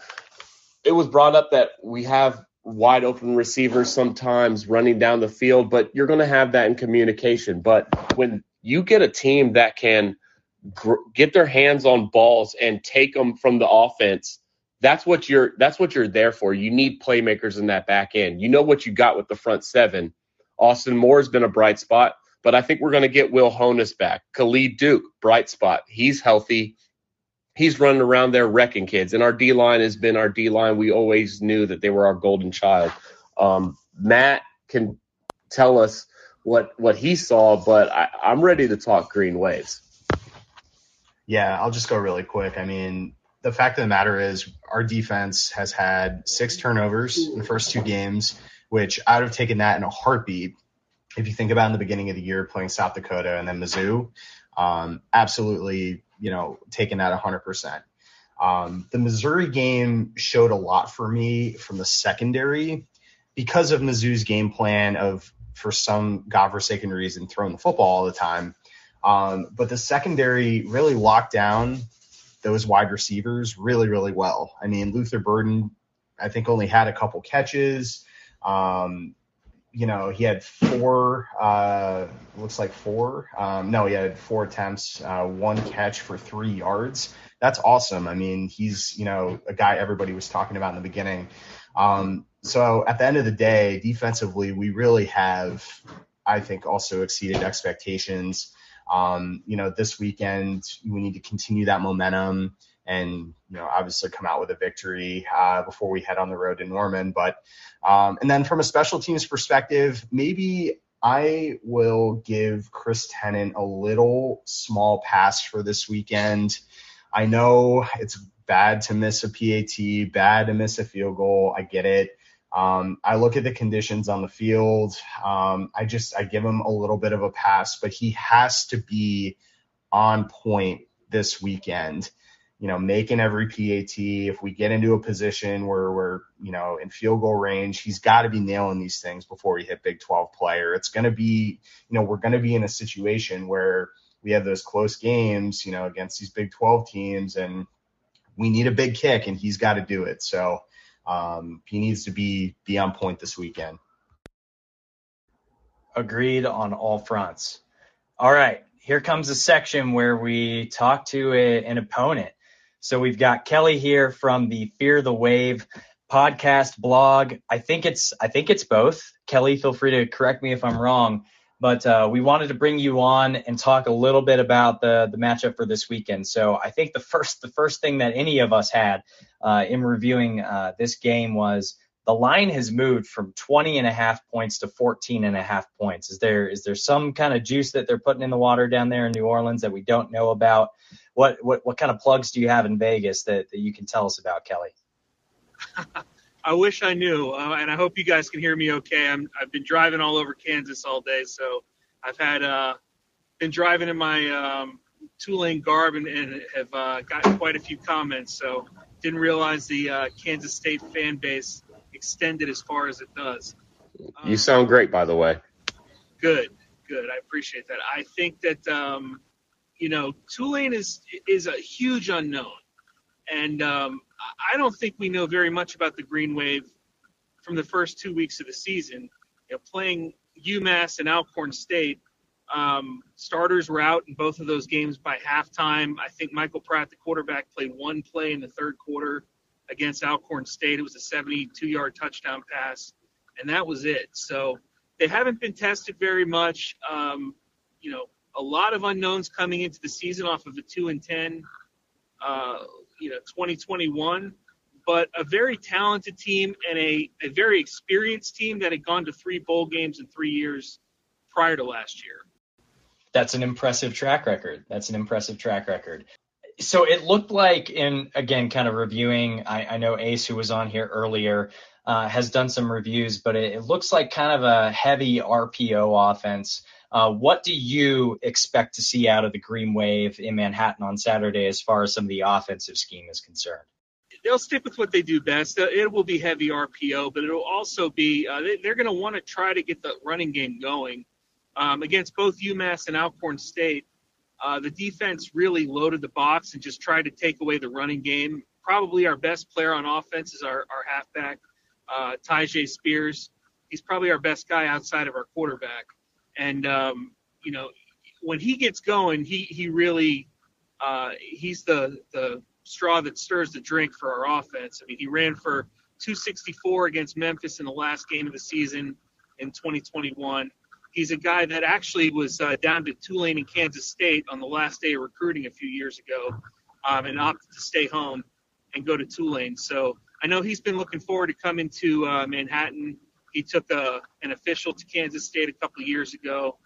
It was brought up that we have wide open receivers sometimes running down the field, but you're going to have that in communication. But when you get a team that can gr- get their hands on balls and take them from the offense that's what you're that's what you're there for. You need playmakers in that back end. You know what you got with the front seven. Austin Moore's been a bright spot, but I think we're going to get Will Honas back. Khalid Duke, bright spot. He's healthy. He's running around there wrecking kids. And our D line has been our D line. We always knew that they were our golden child. Um, Matt can tell us what what he saw, but I, I'm ready to talk green waves. Yeah, I'll just go really quick. I mean, the fact of the matter is our defense has had six turnovers in the first two games, which I would have taken that in a heartbeat. If you think about in the beginning of the year playing South Dakota and then Mizzou, um, absolutely, you know, taking that 100%. Um, the Missouri game showed a lot for me from the secondary because of Mizzou's game plan of, for some godforsaken reason, throwing the football all the time. Um, but the secondary really locked down those wide receivers really, really well. I mean, Luther Burden, I think only had a couple catches. Um, you know, he had four, uh, looks like four. Um, no, he had four attempts, uh, one catch for three yards. That's awesome. I mean, he's, you know, a guy everybody was talking about in the beginning. Um, so at the end of the day, defensively, we really have, I think, also exceeded expectations. Um, you know, this weekend we need to continue that momentum and you know obviously come out with a victory uh, before we head on the road to Norman. But um, and then from a special teams perspective, maybe I will give Chris Tennant a little small pass for this weekend. I know it's bad to miss a PAT, bad to miss a field goal. I get it. Um, I look at the conditions on the field. Um, I just I give him a little bit of a pass, but he has to be on point this weekend. You know, making every PAT. If we get into a position where we're you know in field goal range, he's got to be nailing these things before we hit Big 12 player. It's going to be you know we're going to be in a situation where we have those close games, you know, against these Big 12 teams, and we need a big kick, and he's got to do it. So um, he needs to be be on point this weekend. Agreed on all fronts. All right, here comes a section where we talk to a, an opponent. So we've got Kelly here from the Fear the Wave podcast blog. I think it's I think it's both. Kelly, feel free to correct me if I'm wrong. But uh, we wanted to bring you on and talk a little bit about the the matchup for this weekend. So I think the first the first thing that any of us had uh, in reviewing uh, this game was the line has moved from 20 and a half points to 14 and a half points. Is there is there some kind of juice that they're putting in the water down there in New Orleans that we don't know about? What what what kind of plugs do you have in Vegas that, that you can tell us about, Kelly? I wish I knew, uh, and I hope you guys can hear me okay. I'm I've been driving all over Kansas all day, so I've had uh, been driving in my um, lane garb and, and have uh, gotten quite a few comments. So didn't realize the uh, Kansas State fan base extended as far as it does. Um, you sound great, by the way. Good, good. I appreciate that. I think that um, you know Tulane is is a huge unknown, and um, I don't think we know very much about the Green Wave from the first two weeks of the season. You know, playing UMass and Alcorn State, um, starters were out in both of those games by halftime. I think Michael Pratt, the quarterback, played one play in the third quarter against Alcorn State. It was a 72-yard touchdown pass, and that was it. So they haven't been tested very much. Um, you know, a lot of unknowns coming into the season off of a two and ten uh, you know 2021, but a very talented team and a, a very experienced team that had gone to three bowl games in three years prior to last year. That's an impressive track record. That's an impressive track record. So it looked like, in again, kind of reviewing, I, I know Ace, who was on here earlier, uh, has done some reviews, but it, it, looks like kind of a heavy RPO offense. Uh, what do you expect to see out of the Green Wave in Manhattan on Saturday as far as some of the offensive scheme is concerned? They'll stick with what they do best. Uh, it will be heavy RPO, but it'll also be uh, they, are going to want to try to get the running game going um, against both UMass and Alcorn State. Uh, the defense really loaded the box and just tried to take away the running game. Probably our best player on offense is our, our halfback, uh, Tyjae Spears. He's probably our best guy outside of our quarterback. And um, you know, when he gets going, he he really uh, he's the the straw that stirs the drink for our offense. I mean, he ran for 264 against Memphis in the last game of the season in 2021. He's a guy that actually was uh, down to Tulane and Kansas State on the last day of recruiting a few years ago, um, and opted to stay home and go to Tulane. So I know he's been looking forward to coming to uh, Manhattan he took a, an official to Kansas State a couple of years ago.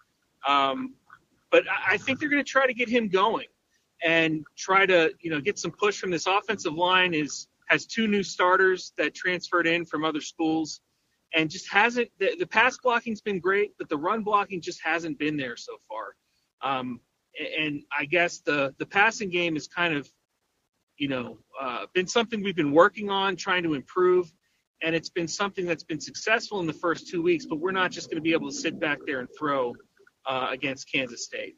Um, but I think they're going to try to get him going and try to, you know, get some push from this offensive line. Is has two new starters that transferred in from other schools, and just hasn't. The, the pass blocking's been great, but the run blocking just hasn't been there so far. Um, and I guess the the passing game is kind of, you know, uh, been something we've been working on, trying to improve and it's been something that's been successful in the first two weeks. But we're not just going to be able to sit back there and throw uh, against Kansas State.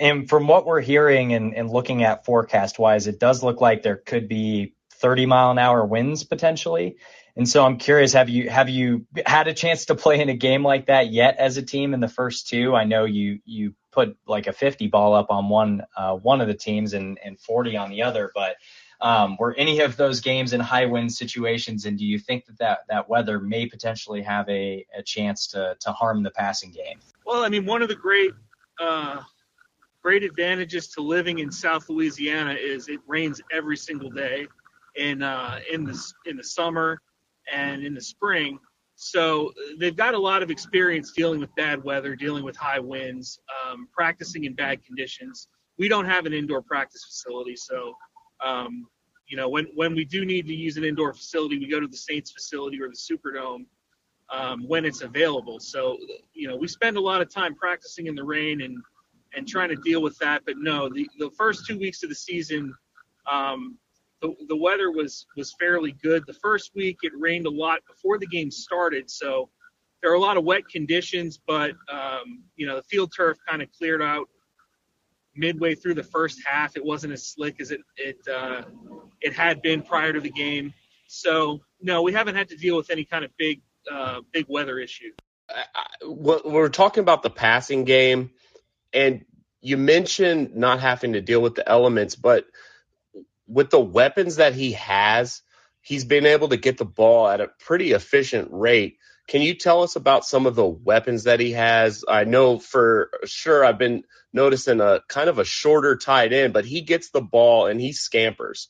And from what we're hearing and, and looking at forecast wise, it does look like there could be 30 mile an hour winds potentially. And so I'm curious, have you have you had a chance to play in a game like that yet as a team in the first two? I know you you put like a 50 ball up on one uh, one of the teams and, and 40 on the other, but um, were any of those games in high wind situations, and do you think that that, that weather may potentially have a, a chance to, to harm the passing game? Well, I mean, one of the great uh, great advantages to living in South Louisiana is it rains every single day in uh, in the in the summer and in the spring. So they've got a lot of experience dealing with bad weather, dealing with high winds, um, practicing in bad conditions. We don't have an indoor practice facility, so um, you know when when we do need to use an indoor facility, we go to the Saints facility or the Superdome um, when it's available. So you know we spend a lot of time practicing in the rain and and trying to deal with that. But no, the, the first two weeks of the season, um, the, the weather was was fairly good. The first week it rained a lot before the game started, so there are a lot of wet conditions. But um, you know the field turf kind of cleared out midway through the first half. It wasn't as slick as it it uh, it had been prior to the game. So no, we haven't had to deal with any kind of big uh, big weather issue. We're talking about the passing game, and you mentioned not having to deal with the elements, but with the weapons that he has, he's been able to get the ball at a pretty efficient rate. Can you tell us about some of the weapons that he has? I know for sure I've been noticing a kind of a shorter tight end, but he gets the ball and he scampers.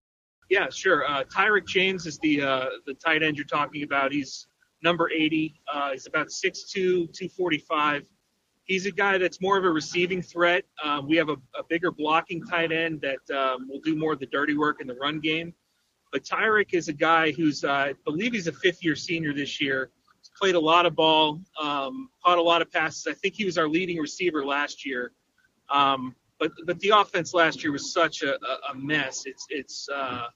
Yeah, sure. Uh, Tyrick James is the uh, the tight end you're talking about. He's number 80. Uh, he's about 6'2", 245 he's a guy that's more of a receiving threat. Um, we have a, a, bigger blocking tight end that um, will do more of the dirty work in the run game. But Tyrick is a guy who's, uh, I believe he's a fifth year senior this year. Played a lot of ball, um, caught a lot of passes. I think he was our leading receiver last year. Um, but but the offense last year was such a, a mess. It's it's uh,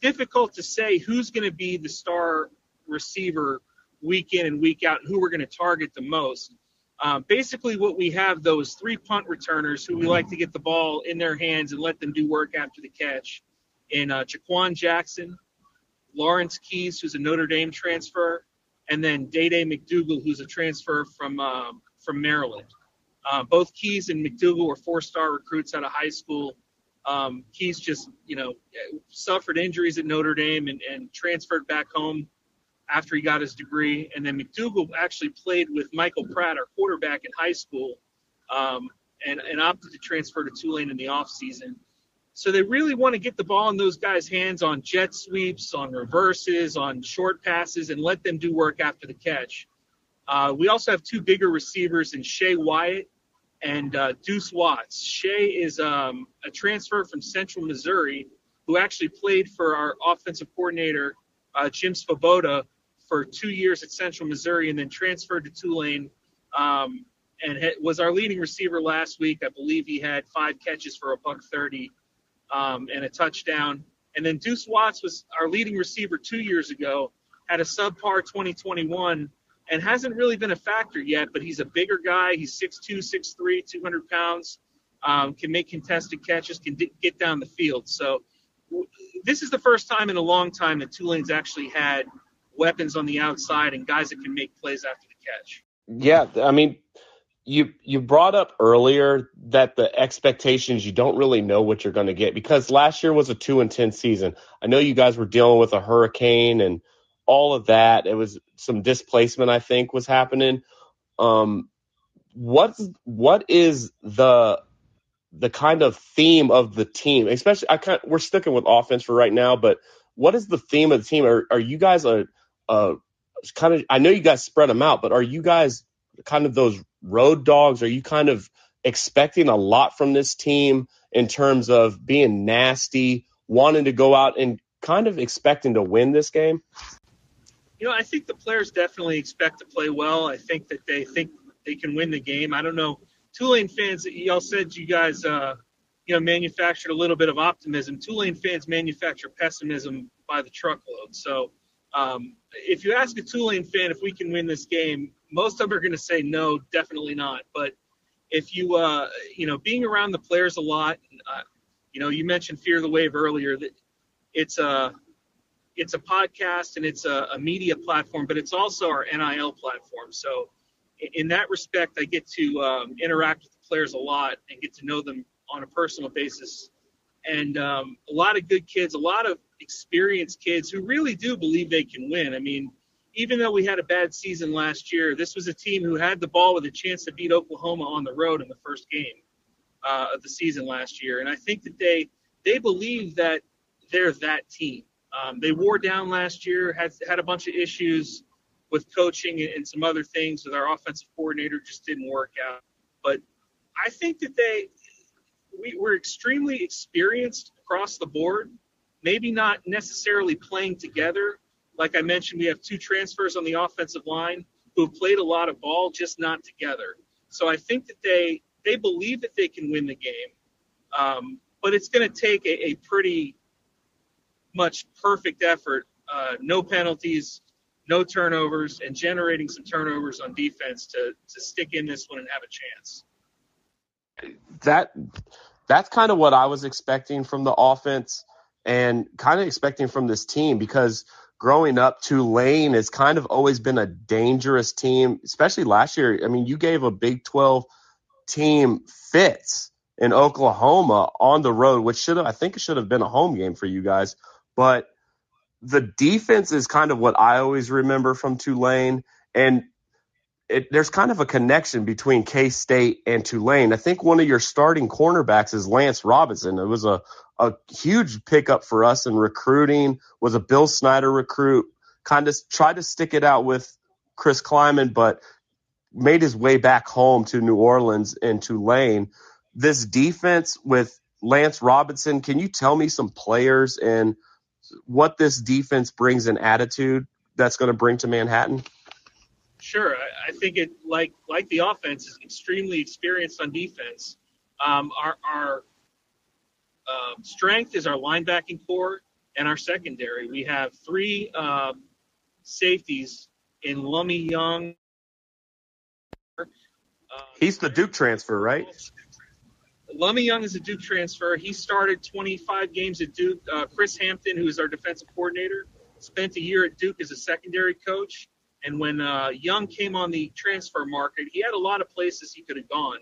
difficult to say who's going to be the star receiver week in and week out, who we're going to target the most. Um, basically, what we have those three punt returners who we like to get the ball in their hands and let them do work after the catch. In uh, Jha'Quan Jackson, Lawrence Keys, who's a Notre Dame transfer, and then Dea Dea McDougle, who's a transfer from um, from Maryland. Uh, both Keys and McDougle were four-star recruits out of high school. Um, Keys just, you know, suffered injuries at Notre Dame and, and transferred back home after he got his degree. And then McDougle actually played with Michael Pratt, our quarterback in high school, um, and, and opted to transfer to Tulane in the offseason. So they really want to get the ball in those guys' hands on jet sweeps, on reverses, on short passes, and let them do work after the catch. Uh, we also have two bigger receivers in Shae Wyatt and uh, Duece Watts. Shae is um, a transfer from Central Missouri who actually played for our offensive coordinator, uh, Jim Svoboda, for two years at Central Missouri and then transferred to Tulane. Um, and was our leading receiver last week. I believe he had five catches for a buck thirty um, and a touchdown. And then Duece Watts was our leading receiver two years ago. Had a subpar 2021 and hasn't really been a factor yet. But he's a bigger guy. He's 6'2", 6'3", 200 pounds. Um, can make contested catches. Can d- get down the field. So w- this is the first time in a long time that Tulane's actually had weapons on the outside and guys that can make plays after the catch. Yeah, I mean, you you brought up earlier that the expectations you don't really know what you're going to get because last year was a two and ten season. I know you guys were dealing with a hurricane and all of that. It was some displacement, I think, was happening. Um, what's what is the the kind of theme of the team? Especially, I kind we're sticking with offense for right now, but what is the theme of the team? Are are you guys a uh, kind of I know you guys spread them out, but are you guys kind of those road dogs? Are you kind of expecting a lot from this team in terms of being nasty, wanting to go out and kind of expecting to win this game? You know, I think the players definitely expect to play well. I think that they think they can win the game. I don't know. Tulane fans, y'all said you guys, uh, you know, manufactured a little bit of optimism. Tulane fans manufacture pessimism by the truckload. So um, if you ask a Tulane fan if we can win this game, most of them are going to say no, definitely not. But if you, uh, you know, being around the players a lot, uh, you know, you mentioned Fear the Wave earlier. That it's a it's a podcast and it's a, a media platform, but it's also our NIL platform. So in that respect, I get to um, interact with the players a lot and get to know them on a personal basis. And um, a lot of good kids, a lot of experienced kids who really do believe they can win. I mean, even though we had a bad season last year, this was a team who had the ball with a chance to beat Oklahoma on the road in the first game. uh, of the season last year, and I think that they they believe that they're that team. Um, they wore down last year, had had a bunch of issues with coaching and some other things with our offensive coordinator, just didn't work out. But I think that they we, we're extremely experienced across the board. Maybe not necessarily playing together. Like I mentioned, we have two transfers on the offensive line who have played a lot of ball, just not together. So I think that they they believe that they can win the game, um, but it's going to take a, a, pretty much perfect effort, uh, no penalties, no turnovers, and generating some turnovers on defense to to stick in this one and have a chance. That that's kind of what I was expecting from the offense and kind of expecting from this team because growing up, Tulane has kind of always been a dangerous team, especially last year. I mean, you gave a Big 12 team fits in Oklahoma on the road, which should have, I think it should have been a home game for you guys. But the defense is kind of what I always remember from Tulane. And it, there's kind of a connection between K State and Tulane. I think one of your starting cornerbacks is Lance Robinson. It was a, a huge pickup for us in recruiting, was a Bill Snyder recruit, kind of tried to stick it out with Chris Klieman, but made his way back home to New Orleans and Tulane. This defense with Lance Robinson, can you tell me some players and what this defense brings in attitude that's going to bring to Manhattan? Sure, I, I think it like like the offense is extremely experienced on defense. Um, our our um, strength is our linebacking core and our secondary. We have three um, safeties in Lummie Young, uh, He's the Duke transfer, right? Lummie Young is a Duke transfer. He started 25 games at Duke. Uh, Chris Hampton, who is our defensive coordinator, spent a year at Duke as a secondary coach. And when uh, Young came on the transfer market, he had a lot of places he could have gone,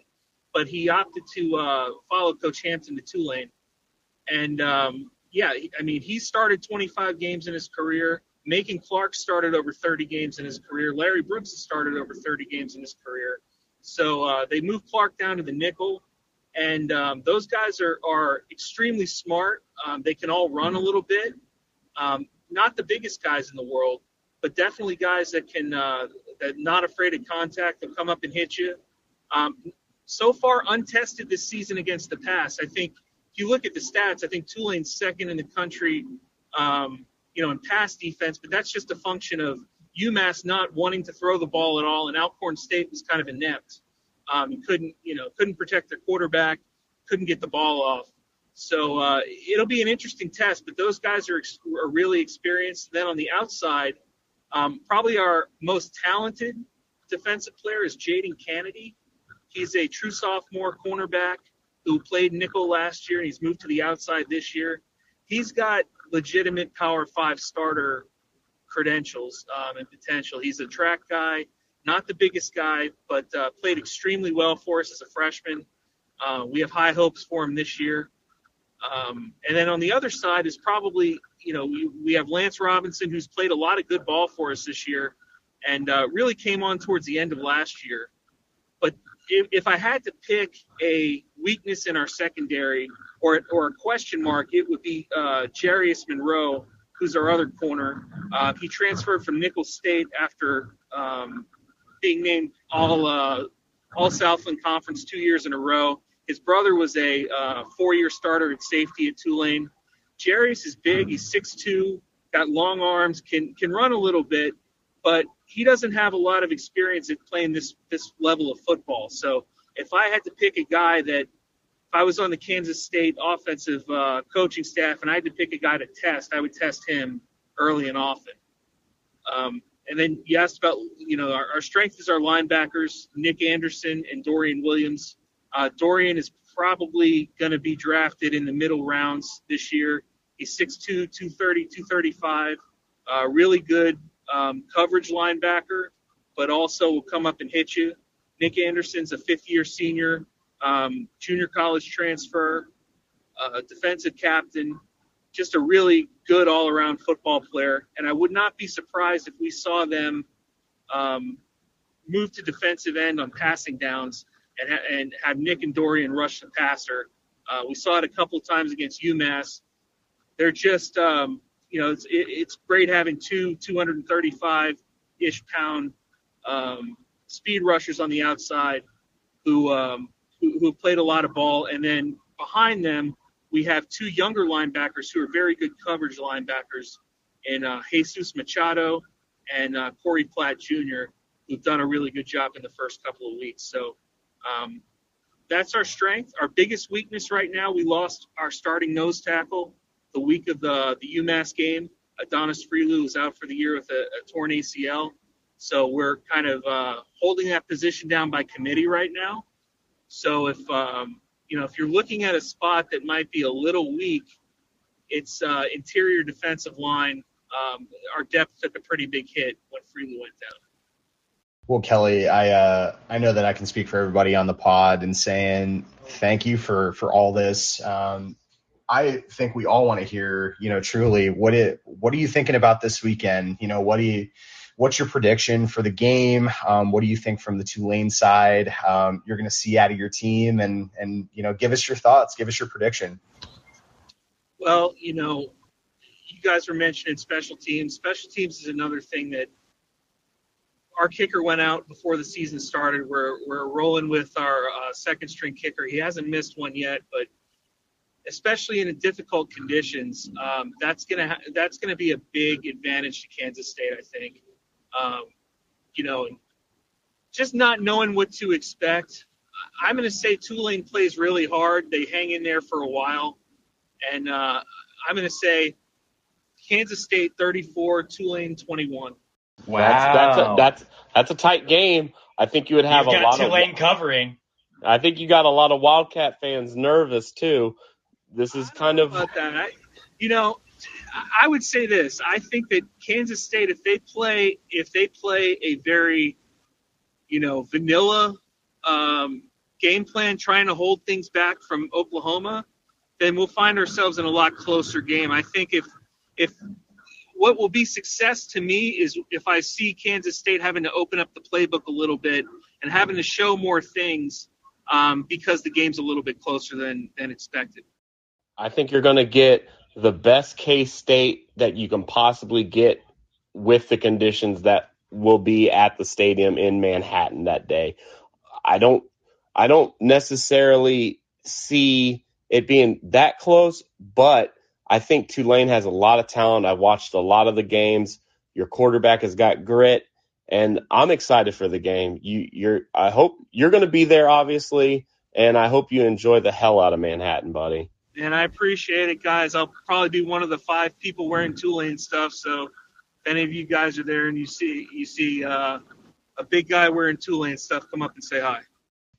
but he opted to uh, follow Coach Hampton to Tulane. And um, yeah, I mean, he started 25 games in his career. Macon Clark started over 30 games in his career. Larry Brooks has started over 30 games in his career. So uh, they moved Clark down to the nickel, and um, those guys are are extremely smart. Um, they can all run a little bit. Um, not the biggest guys in the world, but definitely guys that can uh, that not afraid of contact. They'll come up and hit you. Um, so far, untested this season against the pass. I think if you look at the stats, I think Tulane's second in the country, um, you know, in pass defense. But that's just a function of UMass not wanting to throw the ball at all, and Alcorn State was kind of inept. Um, couldn't, you know, couldn't protect their quarterback, couldn't get the ball off. So uh, it'll be an interesting test. But those guys are, are really experienced. Then on the outside, um, probably our most talented defensive player is Jadon Canady. He's a true sophomore cornerback who played nickel last year and he's moved to the outside this year. He's got legitimate Power Five starter credentials um, and potential. He's a track guy, not the biggest guy, but uh, played extremely well for us as a freshman. Uh, we have high hopes for him this year. Um, and then on the other side is probably, you know, we, we have Lance Robinson, who's played a lot of good ball for us this year and uh, really came on towards the end of last year. If, if I had to pick a weakness in our secondary or, or a question mark, it would be uh, Jarius Monroe, who's our other corner. Uh, he transferred from Nicholls State after um, being named all uh, all Southland Conference two years in a row. His brother was a uh, four-year starter at safety at Tulane. Jarius is big. He's 6'2", got long arms, can can run a little bit, but he doesn't have a lot of experience at playing this this level of football. So if I had to pick a guy that if I was on the Kansas State offensive uh, coaching staff and I had to pick a guy to test, I would test him early and often. Um, and then you asked about, you know, our, our strength is our linebackers, Nick Anderson and Dorian Williams. Uh, Dorian is probably going to be drafted in the middle rounds this year. He's 6'2, 230, 235. Uh, really good um, coverage linebacker, but also will come up and hit you. Nick Anderson's a fifth year senior, um, junior college transfer, uh, defensive captain, just a really good all around football player. And I would not be surprised if we saw them um, move to defensive end on passing downs and, and have Nick and Dorian rush the passer. Uh, we saw it a couple times against UMass. They're just, um, you know, it's, it, it's great having two 235 ish pound um, speed rushers on the outside who, um, who who played a lot of ball, and then behind them we have two younger linebackers who are very good coverage linebackers, in uh, Jesus Machado and uh, Corey Platt Jr., who've done a really good job in the first couple of weeks. So um, that's our strength. Our biggest weakness right now, we lost our starting nose tackle the week of the, the UMass game. Adonis Friloux is out for the year with a, a torn ACL. So we're kind of uh, holding that position down by committee right now. So if um, you know if you're looking at a spot that might be a little weak, it's uh, interior defensive line. Um, our depth took a pretty big hit when Friloux went down. Well, Kelly, I uh, I know that I can speak for everybody on the pod in saying thank you for for all this. Um, I think we all want to hear, you know, truly what it what are you thinking about this weekend? You know, what do you what's your prediction for the game? Um, what do you think from the Tulane side? Um, you're going to see out of your team, and and you know, give us your thoughts, give us your prediction. Well, you know, you guys were mentioning special teams. Special teams is another thing that our kicker went out before the season started. We're we're rolling with our uh, second string kicker. He hasn't missed one yet, but especially in difficult conditions, um, that's gonna ha- that's gonna be a big advantage to Kansas State. I think. Um, you know, just not knowing what to expect. I'm going to say Tulane plays really hard. They hang in there for a while, and uh, I'm going to say Kansas State 34, Tulane 21. Wow, that's that's a, that's, that's a tight game. I think you would have You've a got lot Tulane of. Tulane covering. I think you got a lot of Wildcat fans nervous too. This is kind of about that. I, you know, I would say this. I think that Kansas State, if they play, if they play a very, you know, vanilla um, game plan, trying to hold things back from Oklahoma, then we'll find ourselves in a lot closer game. I think if if what will be success to me is if I see Kansas State having to open up the playbook a little bit and having to show more things um, because the game's a little bit closer than than expected. I think you're going to get the best case state that you can possibly get with the conditions that will be at the stadium in Manhattan that day. I don't I don't necessarily see it being that close, but I think Tulane has a lot of talent. I've watched a lot of the games. Your quarterback has got grit, and I'm excited for the game. You, you're. I hope you're going to be there, obviously, and I hope you enjoy the hell out of Manhattan, buddy. And I appreciate it, guys. I'll probably be one of the five people wearing Tulane stuff. So, if any of you guys are there and you see you see uh, a big guy wearing Tulane stuff, come up and say hi.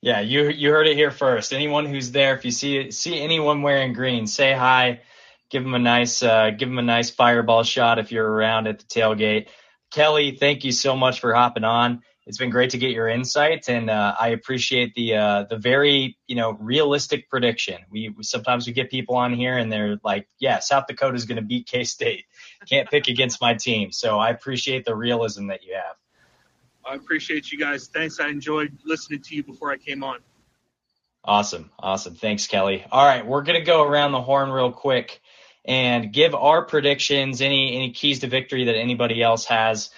Yeah, you you heard it here first. Anyone who's there, if you see see anyone wearing green, say hi. Give them a nice uh, give them a nice fireball shot if you're around at the tailgate. Kelly, thank you so much for hopping on. It's been great to get your insight, and uh, I appreciate the uh, the very you know realistic prediction. We, we sometimes we get people on here and they're like, yeah, South Dakota is going to beat K State. Can't pick against my team, so I appreciate the realism that you have. I appreciate you guys. Thanks. I enjoyed listening to you before I came on. Awesome. Awesome. Thanks, Kelly. All right. We're going to go around the horn real quick and give our predictions, any, any keys to victory that anybody else has.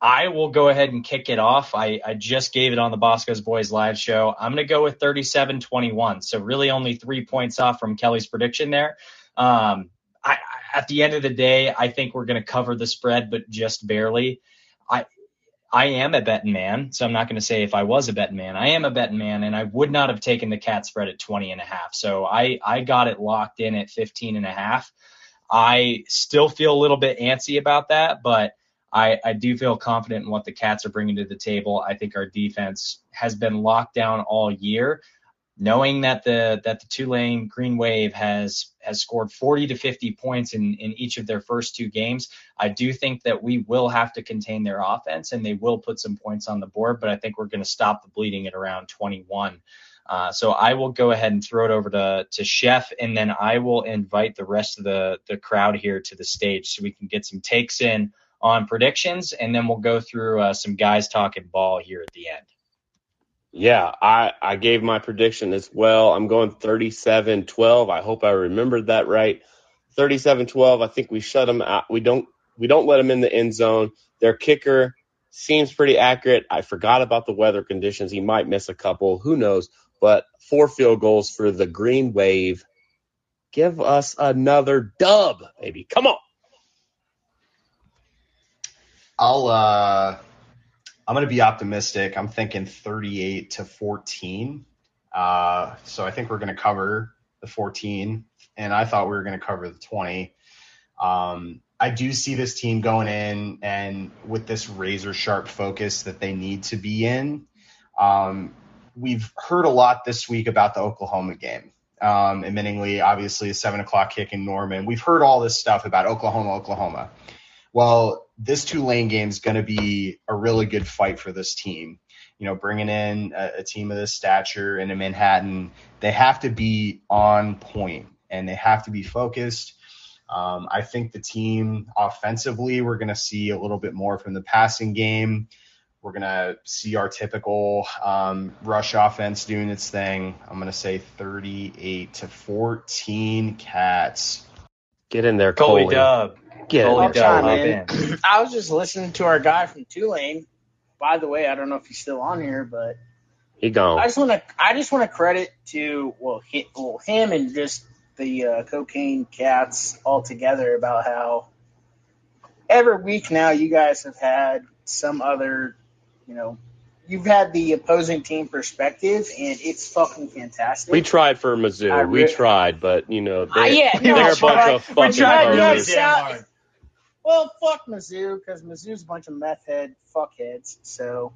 I will go ahead and kick it off. I, I just gave it on the Bosco's Boys live show. I'm going to go with 37 21. So, really only three points off from Kelly's prediction there. Um, I, at the end of the day, I think we're going to cover the spread, but just barely. I, I am a betting man, so I'm not going to say if I was a betting man. I am a betting man, and I would not have taken the cat spread at 20 and a half. So I, I got it locked in at 15 and a half. I still feel a little bit antsy about that, but I, I do feel confident in what the Cats are bringing to the table. I think our defense has been locked down all year, knowing that the that the Tulane Green Wave has has scored 40 to 50 points in in each of their first two games. I do think that we will have to contain their offense and they will put some points on the board, but I think we're going to stop the bleeding at around 21. Uh, so I will go ahead and throw it over to to Chef, and then I will invite the rest of the the crowd here to the stage so we can get some takes in on predictions, and then we'll go through uh, some guys talking ball here at the end. Yeah, I, I gave my prediction as well. I'm going 37 12. I hope I remembered that right. 37 12. I think we shut them out. We don't we don't let them in the end zone. Their kicker seems pretty accurate. I forgot about the weather conditions. He might miss a couple. Who knows? But four field goals for the Green Wave. Give us another dub, baby. Come on. I'll uh I'm gonna be optimistic. I'm thinking 38 to 14. Uh, so I think we're gonna cover the 14, and I thought we were gonna cover the 20. Um, I do see this team going in and with this razor sharp focus that they need to be in. Um, we've heard a lot this week about the Oklahoma game. Um, admittingly, obviously, a seven o'clock kick in Norman. We've heard all this stuff about Oklahoma, Oklahoma. Well, this Tulane game is going to be a really good fight for this team. You know, bringing in a, a team of this stature into Manhattan, they have to be on point and they have to be focused. Um, I think the team offensively, we're going to see a little bit more from the passing game. We're going to see our typical um, rush offense doing its thing. I'm going to say 38 to 14 Cats. Get in there, Coley Coley. Dub. Get Coley I'll there. Dub. chime Hop in. in. I was just listening to our guy from Tulane. By the way, I don't know if he's still on here, but He gone. I just want to I just want to credit to well, hi, well him and just the uh, cocaine cats all together about how every week now you guys have had some other, you know, you've had the opposing team perspective and it's fucking fantastic. We tried for Mizzou. I we tried, but you know Uh, they, yeah, no, they're a bunch I- of we fucking tried, yeah, perverts. so- Well, fuck Mizzou because Mizzou's a bunch of meth head fuckheads. So,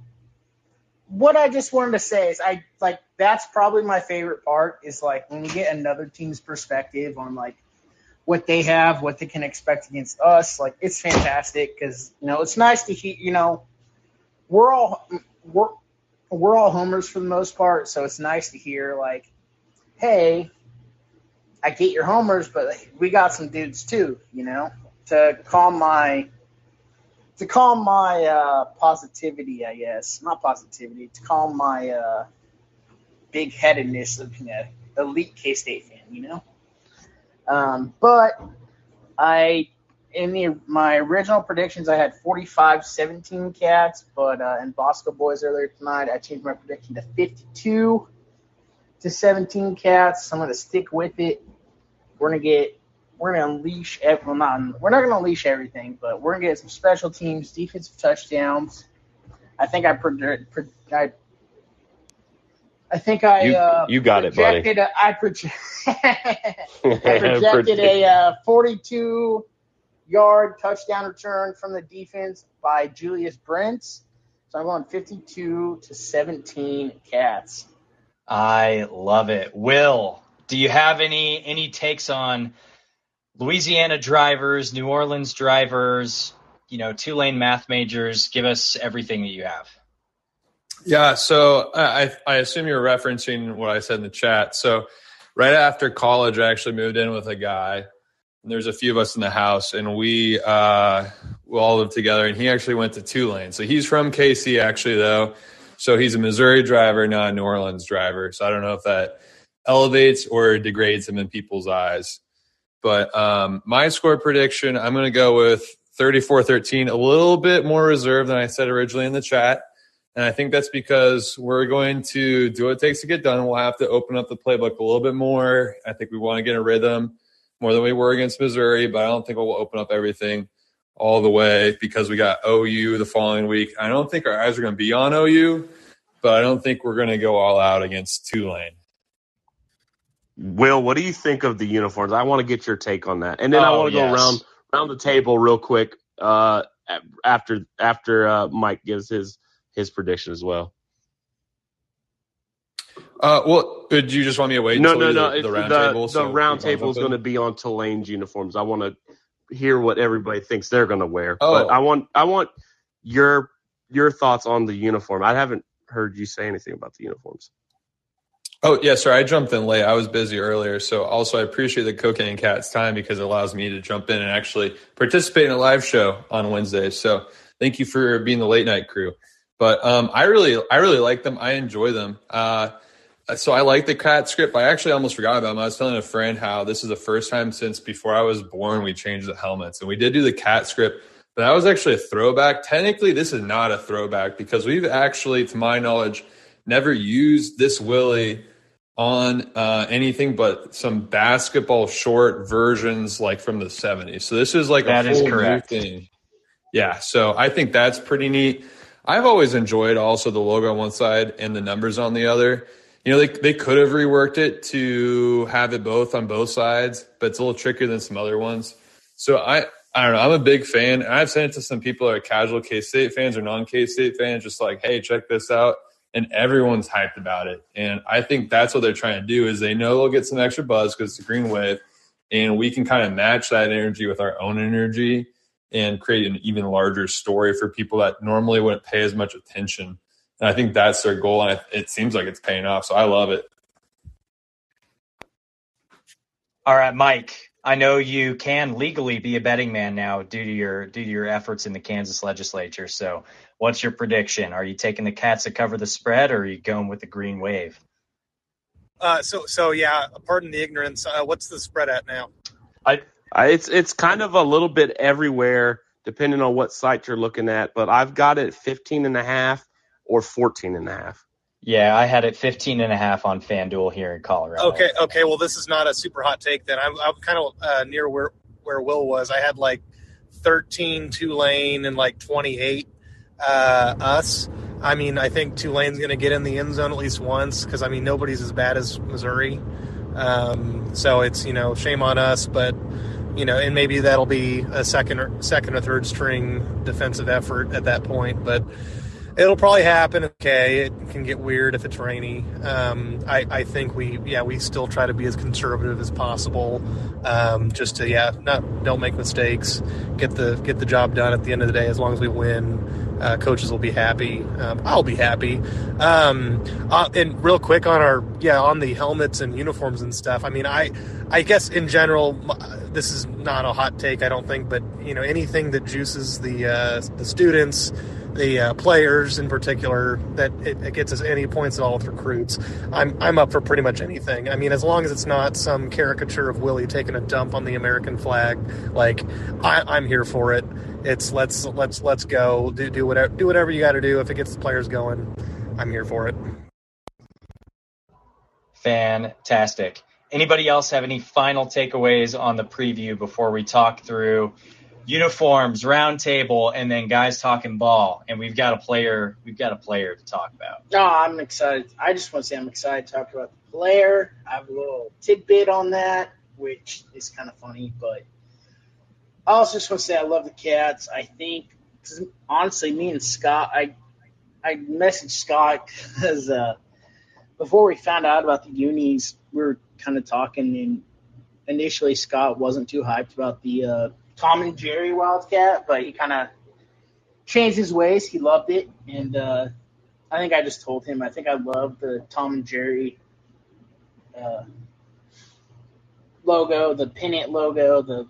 what I just wanted to say is, I like that's probably my favorite part is like when we get another team's perspective on like what they have, what they can expect against us. Like it's fantastic because you know it's nice to hear. You know, we're all we're we're all homers for the most part, so it's nice to hear like, hey, I get your homers, but we got some dudes too. You know to calm my to calm my uh, positivity, I guess. Not positivity, to calm my uh, big headedness of being an elite K State fan, you know? Um, but I in the my original predictions I had 45-17 cats, but uh, in Bosco Boys earlier tonight I changed my prediction to 52 to 17 cats. I'm gonna stick with it. We're gonna get we're gonna unleash. ev- Well, not we're not gonna unleash everything, but we're gonna get some special teams, defensive touchdowns. I think I predict. Pro, I, I think I You- uh, you got it, buddy. a- I. I projected a uh, 42 yard touchdown return from the defense by Julius Brents. So I'm going 52 to 17 Cats. I love it. Will, do you have any any takes on Louisiana drivers, New Orleans drivers, you know, Tulane math majors? Give us everything that you have. Yeah, so uh, I, I assume you're referencing what I said in the chat. So right after college, I actually moved in with a guy. There's a few of us in the house, and we uh, we all live together. And he actually went to Tulane, so he's from KC actually though. So he's a Missouri driver, not a New Orleans driver. So I don't know if that elevates or degrades him in people's eyes. But um, my score prediction, I'm going to go with 34-13, a little bit more reserved than I said originally in the chat. And I think that's because we're going to do what it takes to get done. We'll have to open up the playbook a little bit more. I think we want to get a rhythm more than we were against Missouri, but I don't think we'll open up everything all the way because we got OU the following week. I don't think our eyes are going to be on OU, but I don't think we're going to go all out against Tulane. Will, what do you think of the uniforms? I want to get your take on that, and then I Oh, want to yes. go around around the table real quick uh, after after uh, Mike gives his his prediction as well. Uh, well, did you just want me to wait no, until no, no. the, the round the, table? the so round table is going to be on Tulane's uniforms. I want to hear what everybody thinks they're going to wear. Oh. But I want I want your your thoughts on the uniform. I haven't heard you say anything about the uniforms. Oh, yeah, sorry. I jumped in late. I was busy earlier. So also I appreciate the Cocaine Cat's time because it allows me to jump in and actually participate in a live show on Wednesday. So thank you for being the late night crew. But um, I really, I really like them. I enjoy them. Uh, so I like the cat script. I actually almost forgot about them. I was telling a friend how this is the first time since before I was born we changed the helmets, and we did do the cat script. But that was actually a throwback. Technically, this is not a throwback because we've actually, to my knowledge, never used this Willie on uh, anything but some basketball short versions like from the 70s. So this is like That a is correct. new thing. Yeah, so I think that's pretty neat. I've always enjoyed also the logo on one side and the numbers on the other. You know, they they could have reworked it to have it both on both sides, but it's a little trickier than some other ones. So I I don't know. I'm a big fan, and I've sent it to some people that are casual K State fans or non K State fans, just like, hey, check this out, and everyone's hyped about it. And I think that's what they're trying to do is they know they'll get some extra buzz because it's a green wave, and we can kind of match that energy with our own energy and create an even larger story for people that normally wouldn't pay as much attention. And I think that's their goal, and it seems like it's paying off. So I love it. All right, Mike. I know you can legally be a betting man now due to your due to your efforts in the Kansas legislature. So, what's your prediction? Are you taking the Cats to cover the spread, or are you going with the Green Wave? Uh, so so yeah. Pardon the ignorance. Uh, what's the spread at now? I, it's it's kind of a little bit everywhere depending on what site you're looking at, but I've got it 15 and a half or 14 and a half. Yeah, I had it 15 and a half on FanDuel here in Colorado. Okay, okay. Well, this is not a super hot take. Then I'm, I'm kind of uh, near where where Will was. I had like 13 Tulane and like 28 uh, us. I mean, I think Tulane's going to get in the end zone at least once because I mean nobody's as bad as Missouri. Um, so it's you know shame on us, but you know, and maybe that'll be a second or second or third string defensive effort at that point, but it'll probably happen. Okay, it can get weird if it's rainy. Um, I, I think we, yeah, we still try to be as conservative as possible, um, just to, yeah, not don't make mistakes, get the get the job done at the end of the day. As long as we win, uh, coaches will be happy. Um, I'll be happy. Um, uh, and real quick on our, yeah, on the helmets and uniforms and stuff. I mean, I, I guess in general, m- this is not a hot take, I don't think, but you know, anything that juices the uh, the students the uh, players in particular that it, it, gets us any points at all with recruits. I'm I'm up for pretty much anything. I mean, as long as it's not some caricature of Willie taking a dump on the American flag, like I, I'm here for it. It's let's let's let's go do do whatever do whatever you got to do. If it gets the players going, I'm here for it. Fantastic. Anybody else have any final takeaways on the preview before we talk through uniforms, round table, and then guys talking ball. And we've got a player. We've got a player to talk about. No, I'm excited. I just want to say I'm excited to talk about the player. I have a little tidbit on that, which is kind of funny, but I also just want to say I love the Cats. I think, honestly, me and Scott, I I messaged Scott because uh, before we found out about the unis, we were kind of talking, and initially Scott wasn't too hyped about the uh, Tom and Jerry Wildcat, but he kind of changed his ways. He loved it, and uh, I think I just told him I think I love the Tom and Jerry uh, logo, the pennant logo, the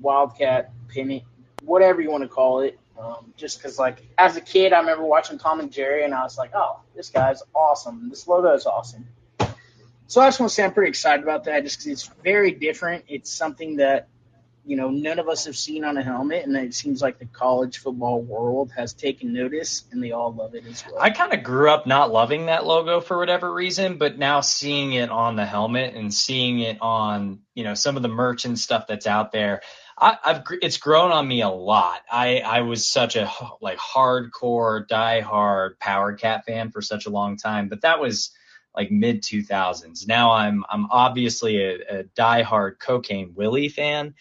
Wildcat pennant, whatever you want to call it. Um, just because, like, as a kid, I remember watching Tom and Jerry, and I was like, "Oh, this guy's awesome. This logo is awesome." So I just want to say I'm pretty excited about that, just because it's very different. It's something that you know, none of us have seen on a helmet, and it seems like the college football world has taken notice, and they all love it as well. I kind of grew up not loving that logo for whatever reason, but now seeing it on the helmet and seeing it on, you know, some of the merch and stuff that's out there, I, I've it's grown on me a lot. I I was such a like hardcore, diehard Power Cat fan for such a long time, but that was like mid 2000s. Now I'm I'm obviously a, a diehard Cocaine Willie fan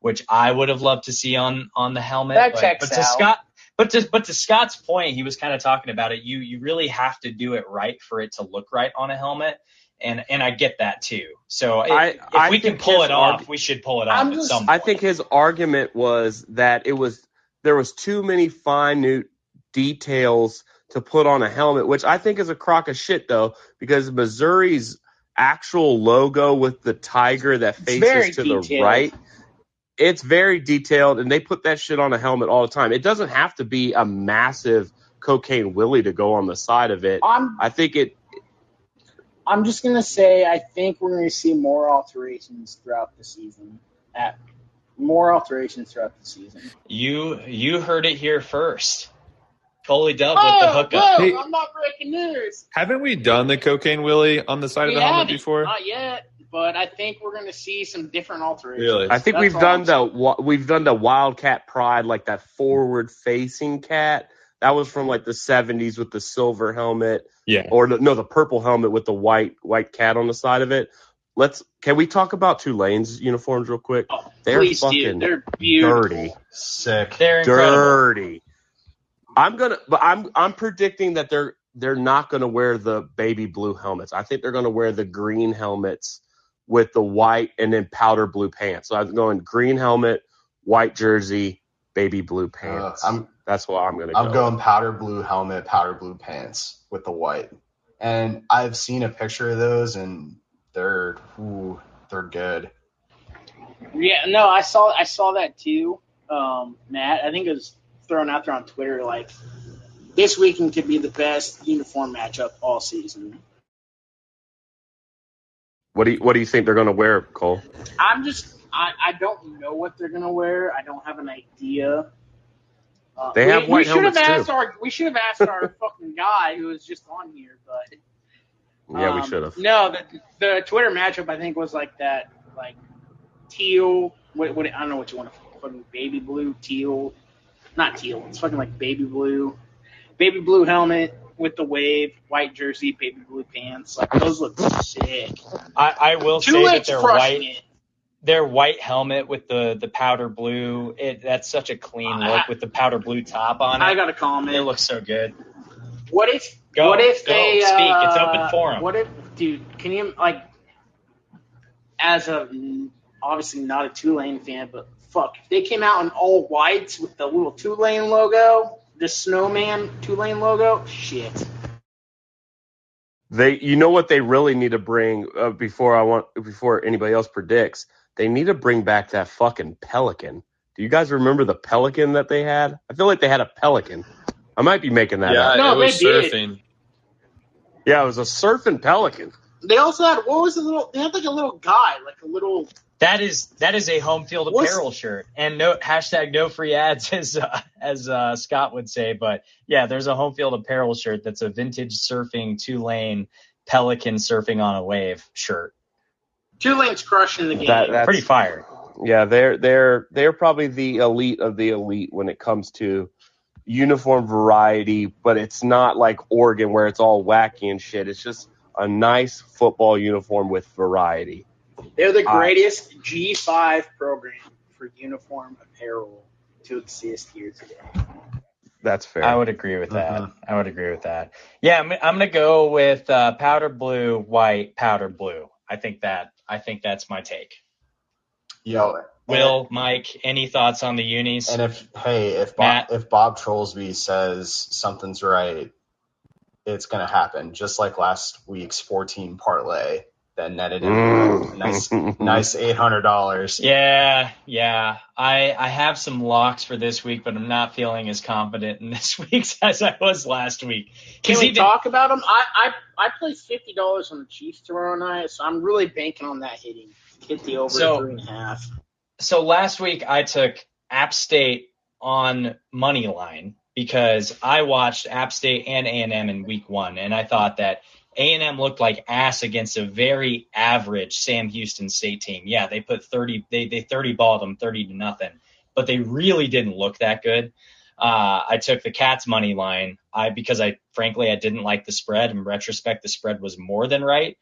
which I would have loved to see on on the helmet. That but, checks but to out. Scott, but to but to Scott's point, he was kind of talking about it. You you really have to do it right for it to look right on a helmet, and and I get that too. So I- if, if I we can think pull his it off, arg- we should pull it off I'm at just- some point. I think his argument was that it was there was too many minute details to put on a helmet, which I think is a crock of shit though, because Missouri's actual logo with the tiger that faces to the right, it's very detailed and they put that shit on a helmet all the time. It doesn't have to be a massive cocaine Willie to go on the side of it. I'm I think it. I'm just gonna say I think we're gonna see more alterations throughout the season. At more alterations throughout the season. You you heard it here first. Coley Dub Oh, with the oh, hookup. whoa, Hey. I'm not breaking news. Haven't we done the cocaine Willie on the side of the helmet before? Not yet, but I think we're gonna see some different alterations. Really? I think That's we've done the we've done the Wildcat Pride, like that forward facing cat. That was from like the '70s with the silver helmet, Yeah. or the, no, the purple helmet with the white white cat on the side of it. Let's can we talk about Tulane's uniforms real quick? Oh, They're please do. fucking They're beautiful. dirty. Sick. They're incredible. dirty. I'm gonna, but I'm I'm predicting that they're they're not gonna wear the baby blue helmets. I think they're gonna wear the green helmets with the white and then powder blue pants. So I'm going green helmet, white jersey, baby blue Uh, pants. I'm That's what I'm gonna go. I'm go. going powder blue helmet, powder blue pants with the white. And I've seen a picture of those, and they're ooh, they're good. Yeah, no, I saw I saw that too, um, Matt. I think it was thrown out there on Twitter like this weekend could be the best uniform matchup all season. What do you What do you think they're gonna wear, Cole? I'm just I, I don't know what they're gonna wear. I don't have an idea. Uh, They we, have white we should have helmets, asked too. our we should have asked our fucking guy who was just on here, but Yeah, um, we should have. No, the the Twitter matchup I think was like that like teal. What, what I don't know what you want to fucking baby blue teal, not teal. It's fucking like baby blue, baby blue helmet with the wave, white jersey, baby blue pants. Like those look sick. I, I will say that they're white. it. Their white helmet with the the powder blue. It that's such a clean I- look with the powder blue top on it. I got a comment. it looks so good. What if? Go, what if go, they speak. Uh, It's open forum. What if, dude? Can you like, as a obviously not a Tulane fan, but fuck, if they came out in all whites with the little Tulane logo, the snowman Tulane logo, shit. They, you know what they really need to bring uh, before I want before anybody else predicts. They need to bring back that fucking pelican. Do you guys remember the pelican that they had? I feel like they had a pelican. I might be making that yeah, up. No, it was they did. surfing. Yeah, it was a surfing pelican. They also had what was the little? They had like a little guy, like a little. That is that is a home field What's- apparel shirt, and no hashtag no free ads as uh, as uh, Scott would say. But yeah, there's a home field apparel shirt that's a vintage surfing Tulane Pelican surfing on a wave shirt. Tulane's crushing the game. That, that's Pretty fire. Yeah, they're they're they're probably the elite of the elite when it comes to uniform variety, but it's not like Oregon where it's all wacky and shit. It's just a nice football uniform with variety. They're the Uh, greatest G5 program for uniform apparel to exist here today. That's fair. I would agree with that. Mhm. I would agree with that. Yeah, I'm, I'm gonna go with uh, powder blue, white, powder blue. I think that I think that's my take. Yo, Will, Mike, any thoughts on the unis? And if hey, if Bob, Matt? if Bob Trollsby says something's right, it's gonna happen. Just like last week's 14 parlay that netted him Mm. nice nice eight hundred dollars. Yeah, yeah. I I have some locks for this week, but I'm not feeling as confident in this week's as I was last week. Can we even- talk about them? I I I placed fifty dollars on the Chiefs tomorrow night, so I'm really banking on that hitting. Hit the over So- three and a half. so last week I took App State on money line because I watched App State and A and M in week one, and I thought that A and M looked like ass against a very average Sam Houston State team. Yeah, they put thirty, they they thirty balled them thirty to nothing, but they really didn't look that good. Uh, I took the Cats money line. I because I frankly I didn't like the spread. In retrospect, the spread was more than right.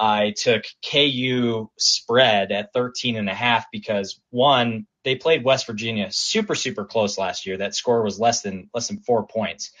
I took KU spread at 13 and a half because one, they played West Virginia super, super close last year. That score was less than, less than four points.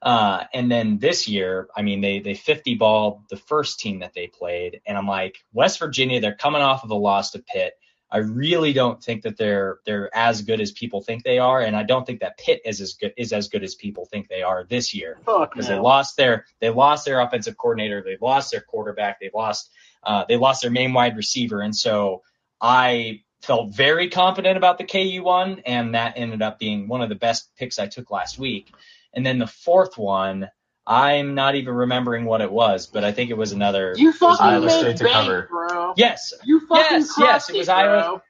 Uh, and then this year, I mean, they, they 50 ball the first team that they played. And I'm like, West Virginia, they're coming off of a loss to Pitt. I really don't think that they're they're as good as people think they are, and I don't think that Pitt is as good is as good as people think they are this year because they lost their they lost their offensive coordinator, they lost their quarterback, they lost uh, they lost their main wide receiver, and so I felt very confident about the KU one, and that ended up being one of the best picks I took last week. And then the fourth one, I'm not even remembering what it was, but I think it was another. You fucking Iowa another- State to bank, cover. bro. Yes, You fucking Yes, yes, it was bro. Iowa-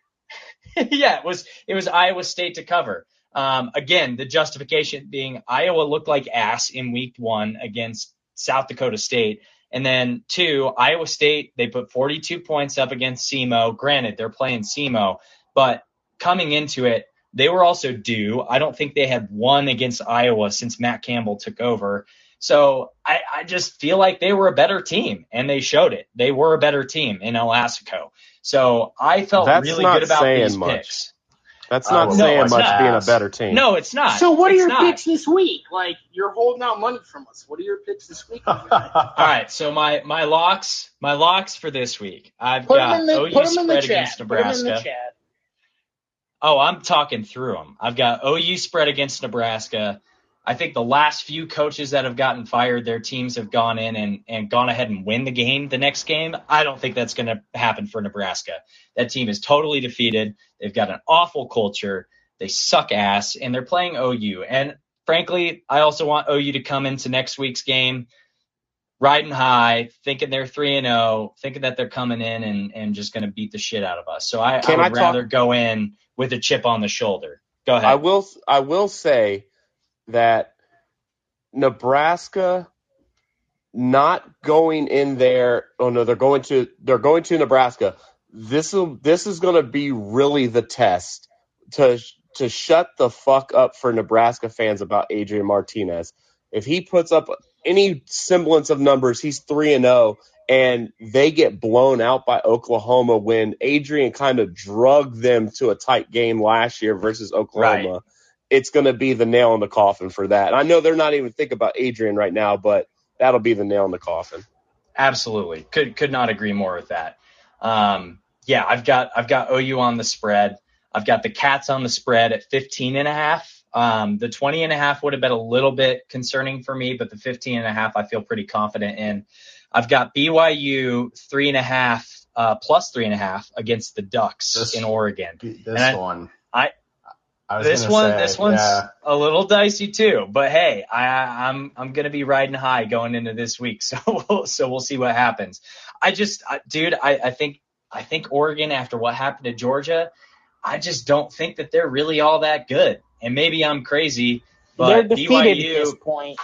yeah, it was it was Iowa State to cover. Um, again, the justification being Iowa looked like ass in week one against South Dakota State. And then two, Iowa State, they put 42 points up against SEMO. Granted, they're playing SEMO, but coming into it, they were also due. I don't think they had won against Iowa since Matt Campbell took over. So I, I just feel like they were a better team, and they showed it. They were a better team in El Assico. So I felt That's really not good about saying these much. picks. That's Oh, not no, saying it's much not. being a better team. No, it's not. So what are It's your not. picks this week? Like you're holding out money from us. What are your picks this week? All right, so my my locks, my locks for this week. I've Put got them in the OU put them in the spread chat. against Put them in Nebraska. Oh, I'm talking through them. I've got OU spread against Nebraska. I think the last few coaches that have gotten fired, their teams have gone in and, and gone ahead and win the game the next game. I don't think that's going to happen for Nebraska. That team is totally defeated. They've got an awful culture. They suck ass, and they're playing OU. And frankly, I also want OU to come into next week's game riding high, thinking they're three and zero, thinking that they're coming in and, and just going to beat the shit out of us. So I, I would I talk- rather go in with a chip on the shoulder. Go ahead. I will I will say that Nebraska not going in there oh no they're going to they're going to Nebraska this will this is going to be really the test to to shut the fuck up for Nebraska fans about Adrian Martinez if he puts up any semblance of numbers he's 3 and 0 and they get blown out by Oklahoma when Adrian kind of drugged them to a tight game last year versus Oklahoma it's going to be the nail in the coffin for that. And I know they're not even thinking about Adrian right now, but that'll be the nail in the coffin. Absolutely. Could could not agree more with that. Um, yeah, I've got I've got OU on the spread. I've got the Cats on the spread at 15 and a half. Um, the 20 and a half would have been a little bit concerning for me, but the 15 and a half I feel pretty confident in. I've got BYU three and a half uh, plus three and a half against the Ducks This- in Oregon. This I- one. I- I was This one, say, this one's yeah. a little dicey too. But hey, I, I'm I'm gonna be riding high going into this week, so we'll, so we'll see what happens. I just, I, dude, I, I think I think Oregon after what happened to Georgia, I just don't think that they're really all that good. And maybe I'm crazy, but BYU this point.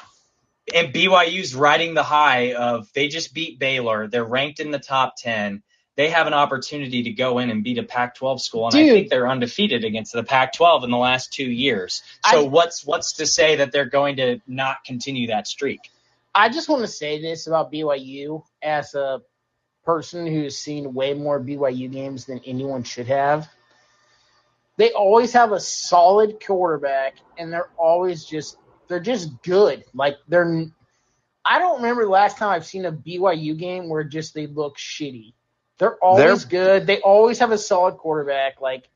and BYU's riding the high of they just beat Baylor. They're ranked in the top 10. They have an opportunity to go in and beat a Pac-12 school, and I think they're undefeated against the Pac-12 in the last two years. So I- what's what's to say that they're going to not continue that streak? I just want to say this about BYU as a person who's seen way more BYU games than anyone should have. They always have a solid quarterback, and they're always just they're just good. Like they're. I don't remember the last time I've seen a BYU game where just they look shitty. They're always good. They always have a solid quarterback. Like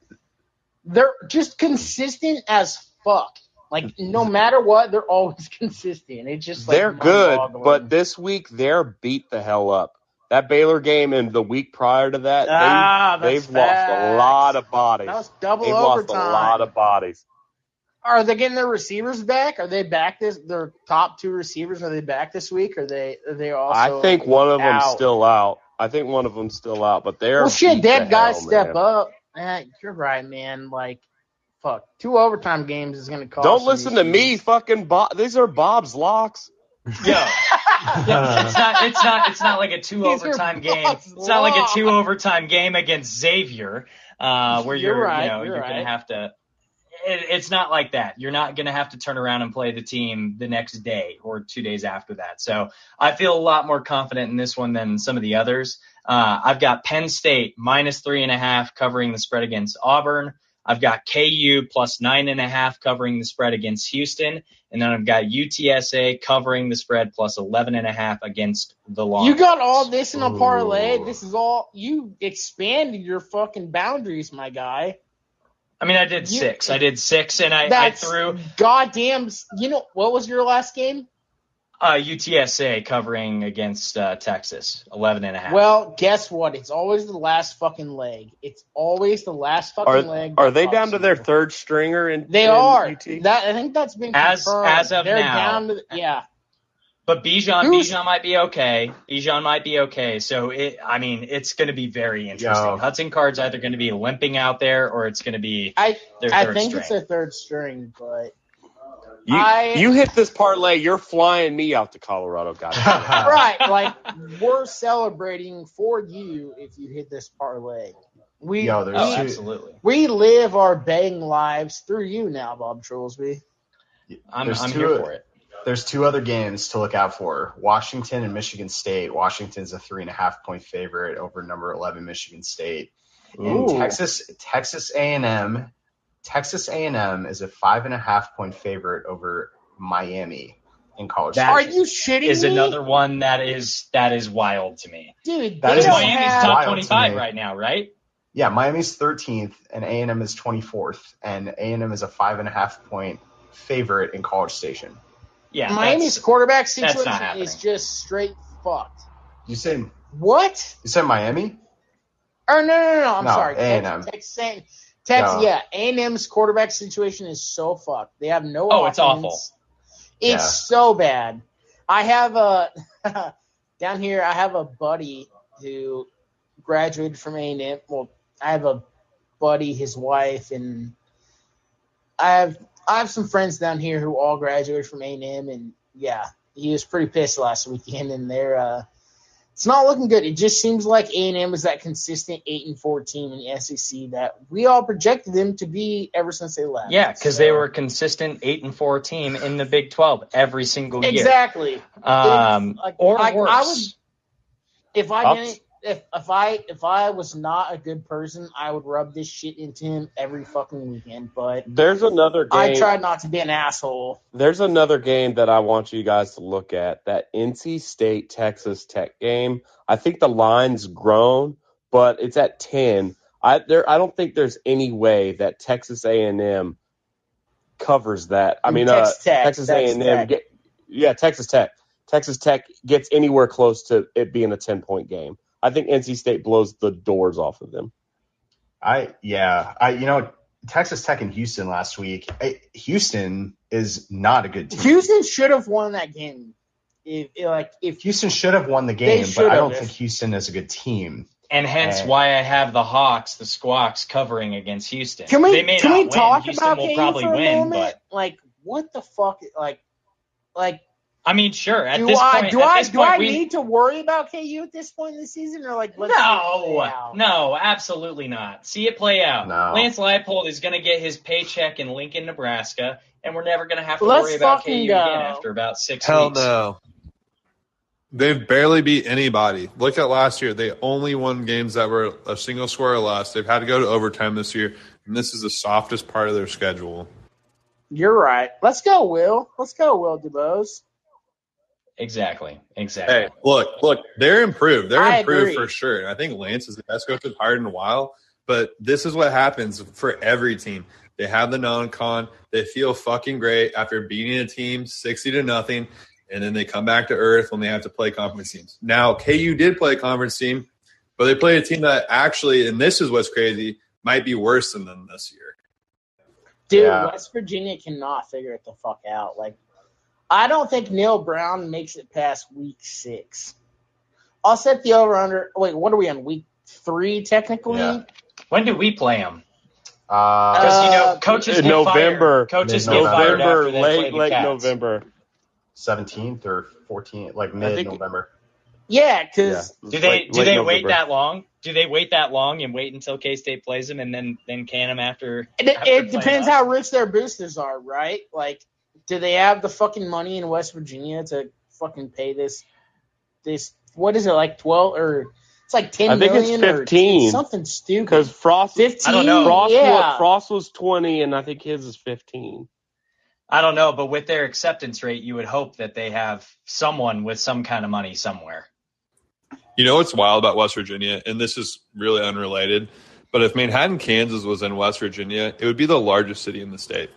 they're just consistent as fuck. Like no matter what, they're always consistent. It's just like they're good, but this week they're beat the hell up. That Baylor game and the week prior to that, Ah, they, they've lost a lot of bodies. that was double They've lost a lot of bodies. Are they getting their receivers back? Are they back this? Their top two receivers are they back this week? Or are they are they also? I think one of them's out? still out. I think one of them's still out, but they're Well, shit, that guy hell, step man. up. Eh, you're right, man. Like, fuck, two overtime games is gonna cost. Don't listen to these me, fucking Bob. These are Bob's locks. Yeah, it's not it's not it's not like a two These overtime game. It's not like a two overtime game against Xavier, uh, where You're you're, right, you know you're you're gonna have to. It, it's not like that. You're not gonna have to turn around and play the team the next day or two days after that. So I feel a lot more confident in this one than some of the others. Uh, I've got Penn State minus three and a half covering the spread against Auburn. I've got KU plus nine and a half covering the spread against Houston. And then I've got UTSA covering the spread plus 11 and a half against the law. You got all this in a parlay. Ooh. This is all you expanded your fucking boundaries, my guy. I mean, I did You- six. I did six and I, I That's threw. goddamn. You know what was your last game? Uh, UTSA covering against uh, Texas, 11 and a half. Well, guess what? It's always the last fucking leg. It's always the last fucking Are, leg. are they down to their you. third stringer? In, They in are. UT? That I think that's been As- confirmed. as of They're now. down to the, yeah. But Bijan, Who's- Bijan might be okay. Bijan might be okay. So it, I mean, it's going to be very interesting. Yo. Hudson Card's either going to be limping out there, or it's going to be I their I third think string. it's their third string, but You, I- you hit this parlay, you're flying me out to Colorado, guys. right, like we're celebrating for you if you hit this parlay. We Yo, there's oh, two- absolutely. we live our bang lives through you now, Bob Trollsby. I'm, I'm two- here for it. There's two other games to look out for: Washington and Michigan State. Washington's a three and a half point favorite over number 11 Michigan State. And Texas Texas A&M Texas A&M is a five and a half point favorite over Miami in college. That Are station. you shitting Is me? another one that is that is wild to me. dude? That they is don't Miami's have, top wild to 25 right now, right? Yeah, Miami's 13th and A&M is 24th, and A&M is a five and a half point favorite in College Station. Yeah, Miami's quarterback situation is just straight fucked. You say What? you said Miami? Oh no, no, no, no I'm No, sorry. A&M. Texas, Texas, Texas, No. yeah. A&M's quarterback situation is so fucked. They have no. Options. Oh, it's awful. It's Yeah. so bad. I have a down here. I have a buddy who graduated from A&M. Well, I have a buddy, his wife, and I have I have some friends down here who all graduated from A&M, and yeah, he was pretty pissed last weekend, and they're uh, it's not looking good. It just seems like A&M is that consistent eight and four team in the SEC that we all projected them to be ever since they left. Yeah, because So- they were a consistent eight and four team in the Big 12 every single year. exactly. Um, Like, or I- I worse. would- If I didn't, if if I if I was not a good person, I would rub this shit into him every fucking weekend. But There's another game. I tried not to be an asshole. There's another game that I want you guys to look at. That NC State Texas Tech game. I think the line's grown, but it's at ten. I there. I don't think there's any way that Texas A&M covers that. I mean, uh, Texas Tech, Texas Texas A&M. Tech. Get, yeah, Texas Tech. Texas Tech gets anywhere close to it being a ten point game. I think NC State blows the doors off of them. I yeah, I you know Texas Tech and Houston last week. I, Houston is not a good team. Houston should have won that game. If like if Houston should have won the game, but I don't have. think Houston is a good team. and hence Uh, why I have the Hawks, the Squawks covering against Houston. can we they may can not we win. talk Houston about will KU probably for a win, moment? but Like what the fuck? Like like I mean, sure. At do this I point, do at I this do point, I we, need to worry about KU at this point in the season or like let's see it play No, no, absolutely not. See it play out. No. Lance Leipold is going to get his paycheck in Lincoln, Nebraska, and we're never going to have to Let's worry about KU fucking again after about six Hell weeks. no. They've barely beat anybody. Look at last year. They only won games that were a single score or less. They've had to go to overtime this year, and this is the softest part of their schedule. You're right. Let's go, Will. Let's go, Will DeBose. Exactly, exactly. Hey, look, look, they're improved. They're I improved agree. for sure. And I think Lance is the best coach we've hired in a while. But this is what happens for every team. They have the non-con. They feel fucking great after beating a team sixty to nothing, and then they come back to earth when they have to play conference teams. Now, KU did play a conference team, but they played a team that actually, and this is what's crazy, might be worse than them this year. Dude, Yeah. West Virginia cannot figure it the fuck out. Like, I don't think Neal Brown makes it past week six. I'll set the over under. Wait, what are we on? Week three, technically? Yeah. When do we play them? Uh, Because you know, Uh, coaches in get November, fired. Coaches get mid-November. fired November, after they play late the late Cats. November. 17th or 14th, like I think- mid November. Yeah, because Do they Late- do late they wait that long? Do they wait that long and wait until K State plays them and then then can them after? it, after it depends us? how rich their boosters are, right? Like, do they have the fucking money in West Virginia to fucking pay this? This what is it like twelve or it's like ten I think it's million or 15. something stupid. Because Frost, fifteen, I don't know. Frost, yeah. was, Frost was twenty, and I think his is fifteen. I don't know, but with their acceptance rate, you would hope that they have someone with some kind of money somewhere. You know what's wild about West Virginia, and this is really unrelated, but if Manhattan, Kansas was in West Virginia, it would be the largest city in the state.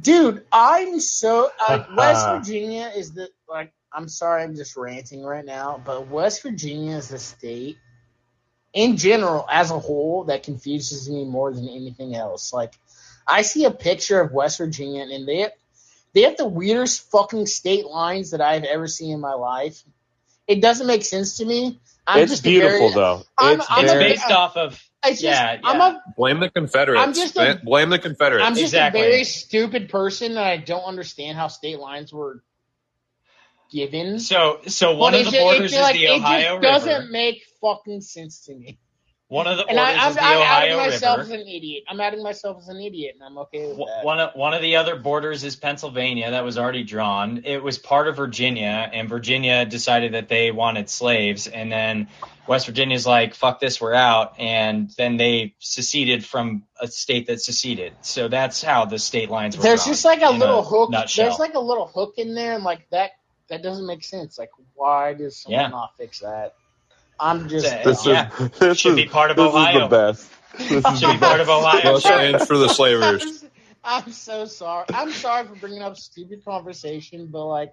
Dude, I'm so like West Virginia is the like I'm sorry, I'm just ranting right now, but West Virginia is a state, in general, as a whole, that confuses me more than anything else. Like, I see a picture of West Virginia, and they have, they have the weirdest fucking state lines that I've ever seen in my life. It doesn't make sense to me. I'm it's just beautiful very, though. I'm- it's I'm It's a very, big- based off of It's just, Yeah, I'm a Blame the Confederates. I'm just a- blame the Confederates. I'm just Exactly. a very stupid person that I don't understand how state lines were given. so so one But of the ju- borders it, is like, the it Ohio just doesn't make fucking sense to me. One of the And I, I'm, is the I'm outing Ohio myself River. as an idiot. I'm outing myself as an idiot, and I'm okay with that. One of, one of the other borders is Pennsylvania that was already drawn. It was part of Virginia, and Virginia decided that they wanted slaves, and then West Virginia's like, "Fuck this, we're out," and then they seceded from a state that seceded. So that's how the state lines were. There's just like a little hook. Nutshell. There's like a little hook in there, and like that. That doesn't make sense. Like, why does someone Yeah. not fix that? I'm just. It's a- this Yeah. is this Should is, be part of this Ohio. is the best. This is Should be part of Ohio. Well, stands for the slavers. I'm so sorry. I'm sorry for bringing up stupid conversation, but like,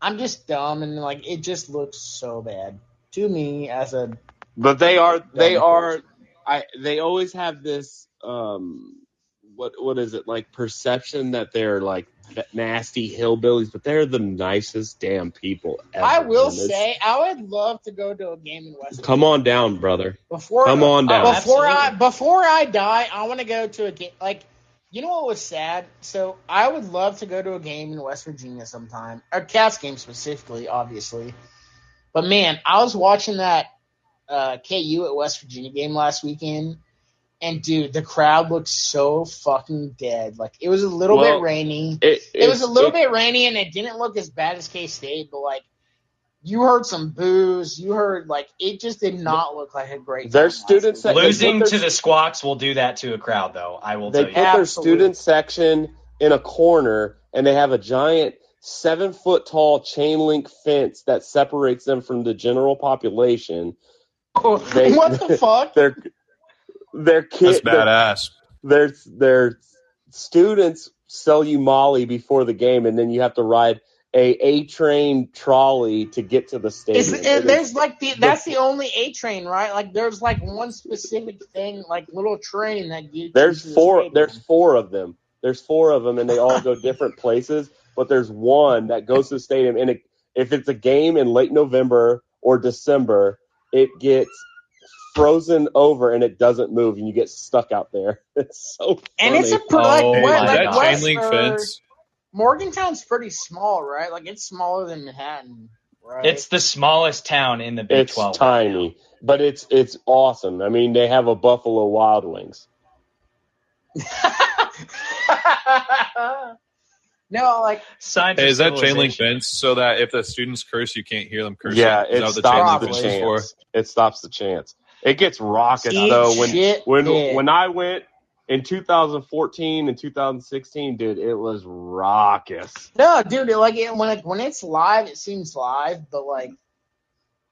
I'm just dumb, and like, it just looks so bad to me as a. But they are they Dumb are person. I they always have this um what what is it like perception that they're like nasty hillbillies, but they're the nicest damn people ever. I will say, I would love to go to a game in West. come on down, brother. before Come on down. Oh, before I before I die, I want to go to a game. Like, you know what was sad? So I would love to go to a game in West Virginia sometime, a Cats game specifically, obviously. But man, I was watching that uh, KU at West Virginia game last weekend, and dude, the crowd looked so fucking dead. Like it was a little Well, bit rainy. It, It was a little it- bit rainy, and it didn't look as bad as K State, but like. You heard some boos. You heard like it just did not look like a great. Their time last students weekend. that- they Losing put to the Squawks will do that to a crowd, though. I will They tell put you. their Absolutely. student section in a corner, and they have a giant seven foot tall chain link fence that separates them from the general population. They- what the fuck? Their their That's kid, their, badass. their their students sell you Molly before the game, and then you have to ride a A train trolley to get to the stadium. Is, It and is- there's like the that's the only A train, right? Like there's like one specific thing, like little train that you. There's four. There's four of them. There's four of them, and they all go different places. But there's one that goes to the stadium, and it, if it's a game in late November or December, it gets frozen over and it doesn't move, and you get stuck out there. It's so funny. and it's a pr- Oh like, my what, is like that chain link fence? Morgantown's pretty small, right? Like it's smaller than Manhattan, right? It's the smallest town in the Big It's 12. tiny, but it's it's awesome. I mean, they have a Buffalo Wild Wings. no, like Signs Hey, is that chain link fence so that if the students curse, you can't hear them cursing? Yeah, is it that what the stops the fence for? chance. It stops the chance. It gets raucous Eat though. When shit, when pig. when I went in 2014 and 2016, dude, it was raucous. no, dude. it- Like it, when it, when it's live, it seems live, but like,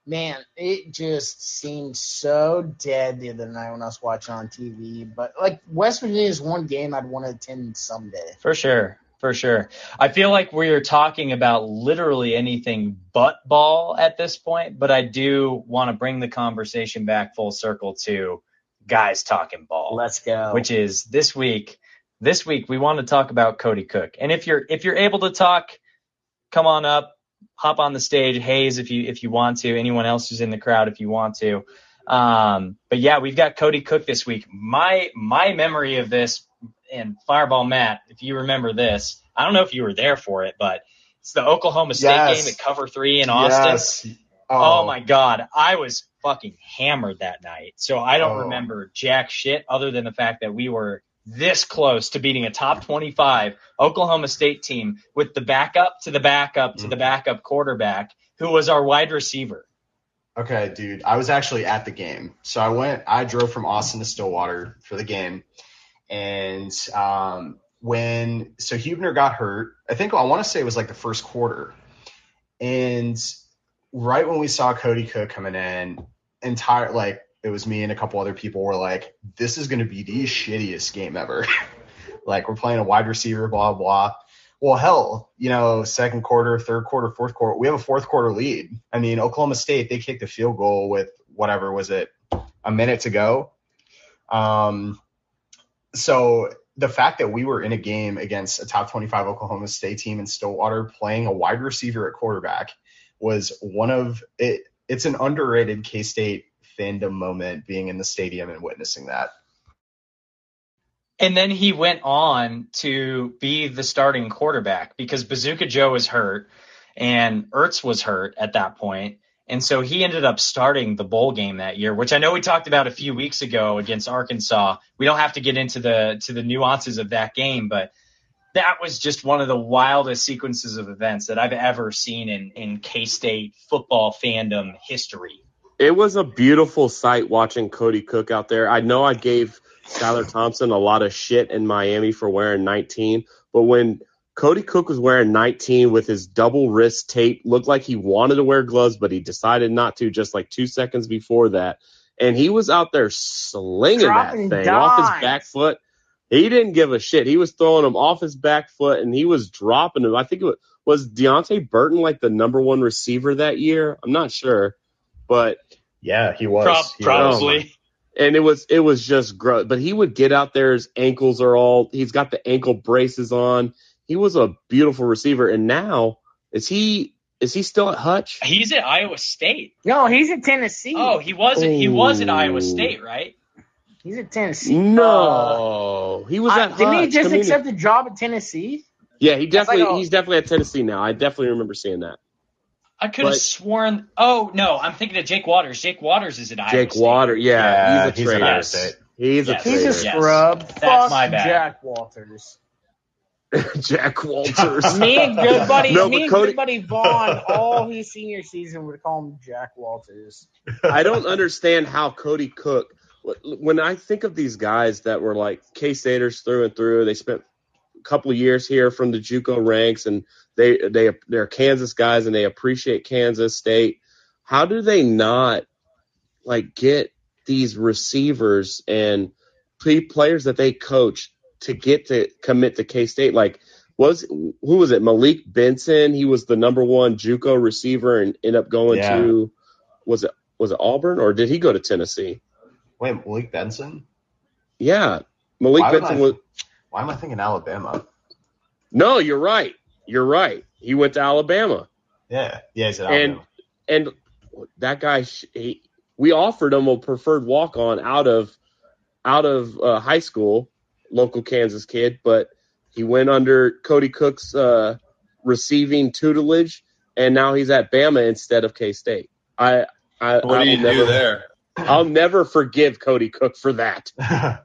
man, it just seemed so dead the other night when I was watching on TV. But like West Virginia is one game I'd want to attend someday. For sure. For sure. I feel like we're talking about literally anything but ball at this point, but I do want to bring the conversation back full circle to guys talking ball. Let's go. which is this week. This week we want to talk about Kody Cook. And if you're if you're able to talk, come on up, hop on the stage, Hayes if you if you want to, anyone else who's in the crowd if you want to. Um, but yeah, we've got Kody Cook this week. My my memory of this and Fireball Matt, if you remember this, I don't know if you were there for it, but it's the Oklahoma State Yes. game at Cover Three in Austin. Yes. Oh, oh. my god, I was fucking hammered that night. So I don't Oh. remember jack shit other than the fact that we were this close to beating a top 25 Oklahoma State team with the backup to the backup to the mm. backup quarterback who was our wide receiver. Okay, dude. I was actually at the game. So I went, I drove from Austin to Stillwater for the game. And um, when, so Hubener got hurt, I think I want to say it was like the first quarter. And right when we saw Kody Cook coming in, entire, like, it was me and a couple other people were like, this is going to be the shittiest game ever. like, we're playing a wide receiver, blah, blah. Well, hell, you know, second quarter, third quarter, fourth quarter, we have a fourth quarter lead. I mean, Oklahoma State, they kicked a field goal with whatever was it, a minute to go. Um, so the fact that we were in a game against a top 25 Oklahoma State team in Stillwater playing a wide receiver at quarterback was one of it. It's an underrated K State fandom moment being in the stadium and witnessing that. And then he went on to be the starting quarterback because Bazooka Joe was hurt and Ertz was hurt at that point. And so he ended up starting the bowl game that year, which I know we talked about a few weeks ago against Arkansas. We don't have to get into the to the nuances of that game, but that was just one of the wildest sequences of events that I've ever seen in in K-State football fandom history. It was a beautiful sight watching Kody Cook out there. I know I gave Skylar Thompson a lot of shit in Miami for wearing 19, but when Kody Cook was wearing 19 with his double wrist tape. Looked like he wanted to wear gloves, but he decided not to just like two seconds before that. And he was out there slinging Dropping that thing off his back foot. He didn't give a shit. He was throwing them off his back foot and he was dropping them. I think it was, was Deante Burton like the number one receiver that year. I'm not sure, but Yeah, he was. Prob- He was. Oh probably. and it was it was just gross. But he would get out there. His ankles are all. He's got the ankle braces on. He was a beautiful receiver. And now is he is he still at Hutch? He's at Iowa State. No, he's at Tennessee. Oh, he was at, he was at Iowa State, right? he's at Tennessee. No, he was Uh, at Hutch. didn't he just Community- accept a job at Tennessee? Yeah, he definitely like a- he's definitely at Tennessee now. I definitely remember seeing that. I could have sworn. Oh no, I'm thinking of Jake Waters. Jake Waters is at Iowa Jake State. Water, yeah, Yeah, he's a he's at traitor. Iowa State. He's a Yes. He's a traitor. Yes. scrub. That's Fuck my bad. Jack Walters. Jack Walters. Me and good buddy, No, me and Kody- good buddy Vaughn, all his senior season would call him Jack Walters. I don't understand how Kody Cook. When I think of these guys that were like K Staters through and through, they spent a couple of years here from the JUCO ranks, and they they they're Kansas guys, and they appreciate Kansas State. How do they not like get these receivers and play- players that they coach to get to commit to K State? Like was who was it? Malik Benson. He was the number one JUCO receiver and ended up going Yeah. to was it was it Auburn or did he go to Tennessee? Wait, Malik Benson? Yeah, Malik Why Benson I- was. Why am I thinking Alabama? No, you're right. You're right. He went to Alabama, Yeah, yeah, he's at And- Alabama. and that guy. He, we offered him a preferred walk on out of out of uh, high school, local Kansas kid, but he went under Kody Cook's uh, receiving tutelage, and now he's at Bama instead of K State. I, I, What I do you will do never, there? I'll never forgive Kody Cook for that.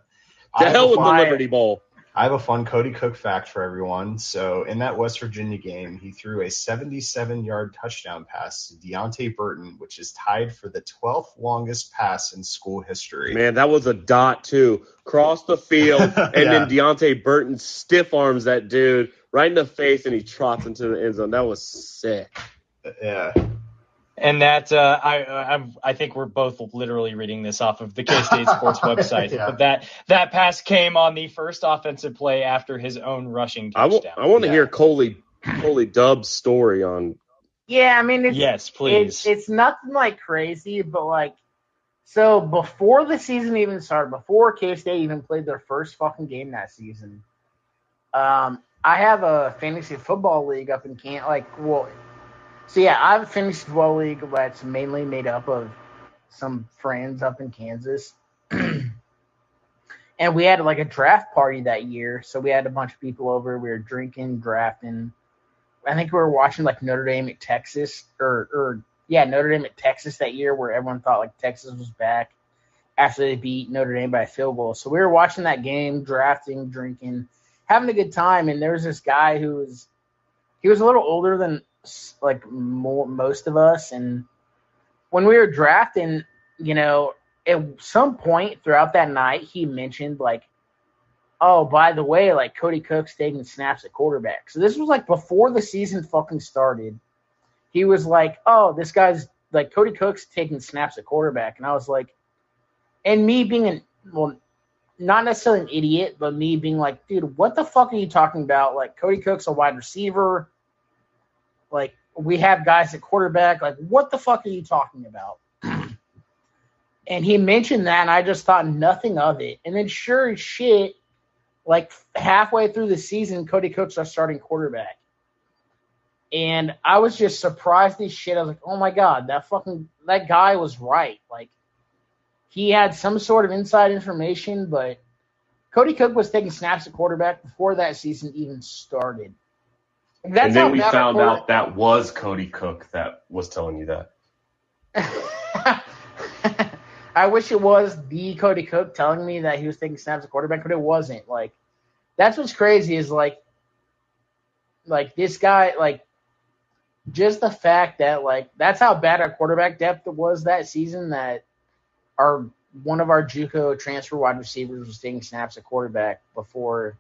The hell a with the Liberty Bowl. I have a fun Kody Cook fact for everyone. So in that West Virginia game, he threw a 77-yard touchdown pass to Deante Burton, which is tied for the 12th longest pass in school history. Man, that was a dot too. Cross the field, and Yeah. then Deante Burton stiff arms that dude right in the face, and he trots into the end zone. That was sick. Yeah. And that uh, I, I I think we're both literally reading this off of the K State Sports website. Yeah. But that that pass came on the first offensive play after his own rushing I touchdown. want to Yeah. hear Coley Coley Dub's story on. Yeah, I mean, it's, yes, please. It's, it's nothing like crazy, but like, so before the season even started, before K State even played their first fucking game that season, um, I have a fantasy football league up in Can like, well, so yeah, I have finished football league that's mainly made up of some friends up in Kansas. and we had like a draft party that year, so we had a bunch of people over. We were drinking, drafting. I think we were watching like Notre Dame at Texas, or or yeah, Notre Dame at Texas that year, where everyone thought like Texas was back after they beat Notre Dame by a field goal. So we were watching that game, drafting, drinking, having a good time. And there was this guy who was he was a little older than like more, most of us, and when we were drafting, you know, at some point throughout that night, he mentioned like oh, by the way, like Kody Cook's taking snaps at quarterback. So this was like before the season fucking started. He was like, oh, this guy's like Kody Cook's taking snaps at quarterback. And I was like, and me being an, well, not necessarily an idiot, but me being like, dude, what the fuck are you talking about? Like Kody Cook's a wide receiver. Like we have guys at quarterback. Like what the fuck are you talking about? and he mentioned that, and I just thought nothing of it. And then sure as shit, like halfway through the season, Kody Cook's our starting quarterback. And I was just surprised as shit. I was like, oh my god, that fucking that guy was right. Like he had some sort of inside information, but Kody Cook was taking snaps at quarterback before that season even started. That's and then we found out that was Kody Cook that was telling you that. I wish it was the Kody Cook telling me that he was taking snaps at quarterback, but it wasn't. Like that's what's crazy is like like this guy like just the fact that like that's how bad our quarterback depth was that season that our one of our JUCO transfer wide receivers was taking snaps at quarterback before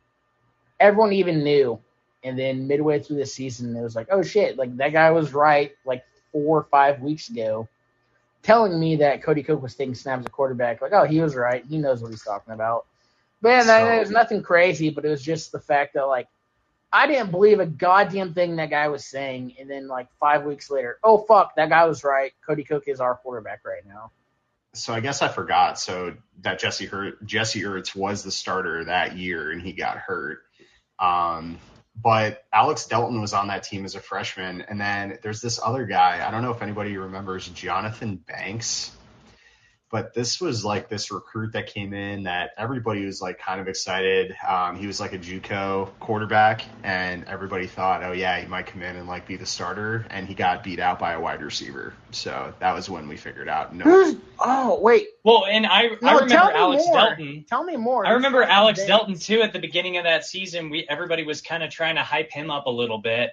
everyone even knew. And then midway through the season, it was like, oh shit, like that guy was right like four or five weeks ago, telling me that Kody Cook was taking snaps at quarterback. Like, oh, he was right. He knows what he's talking about. But yeah, so, it was nothing crazy, but it was just the fact that like I didn't believe a goddamn thing that guy was saying, and then like five weeks later, oh fuck, that guy was right. Kody Cook is our quarterback right now so I guess I forgot. So that Jesse Hurt, Jesse Ertz was the starter that year, and he got hurt. Um, but Alex Delton was on that team as a freshman, and then there's this other guy. I don't know if anybody remembers Jonathan Banks but this was like this recruit that came in that everybody was like kind of excited. Um, he was like a JUCO quarterback, and everybody thought, oh yeah, he might come in and like be the starter, and he got beat out by a wide receiver. So that was when we figured out. No. Who's, oh wait. Well, and I no, I remember Alex more. Delton. Tell me more. I remember Alex Delton too. At the beginning of that season, we everybody was kind of trying to hype him up a little bit,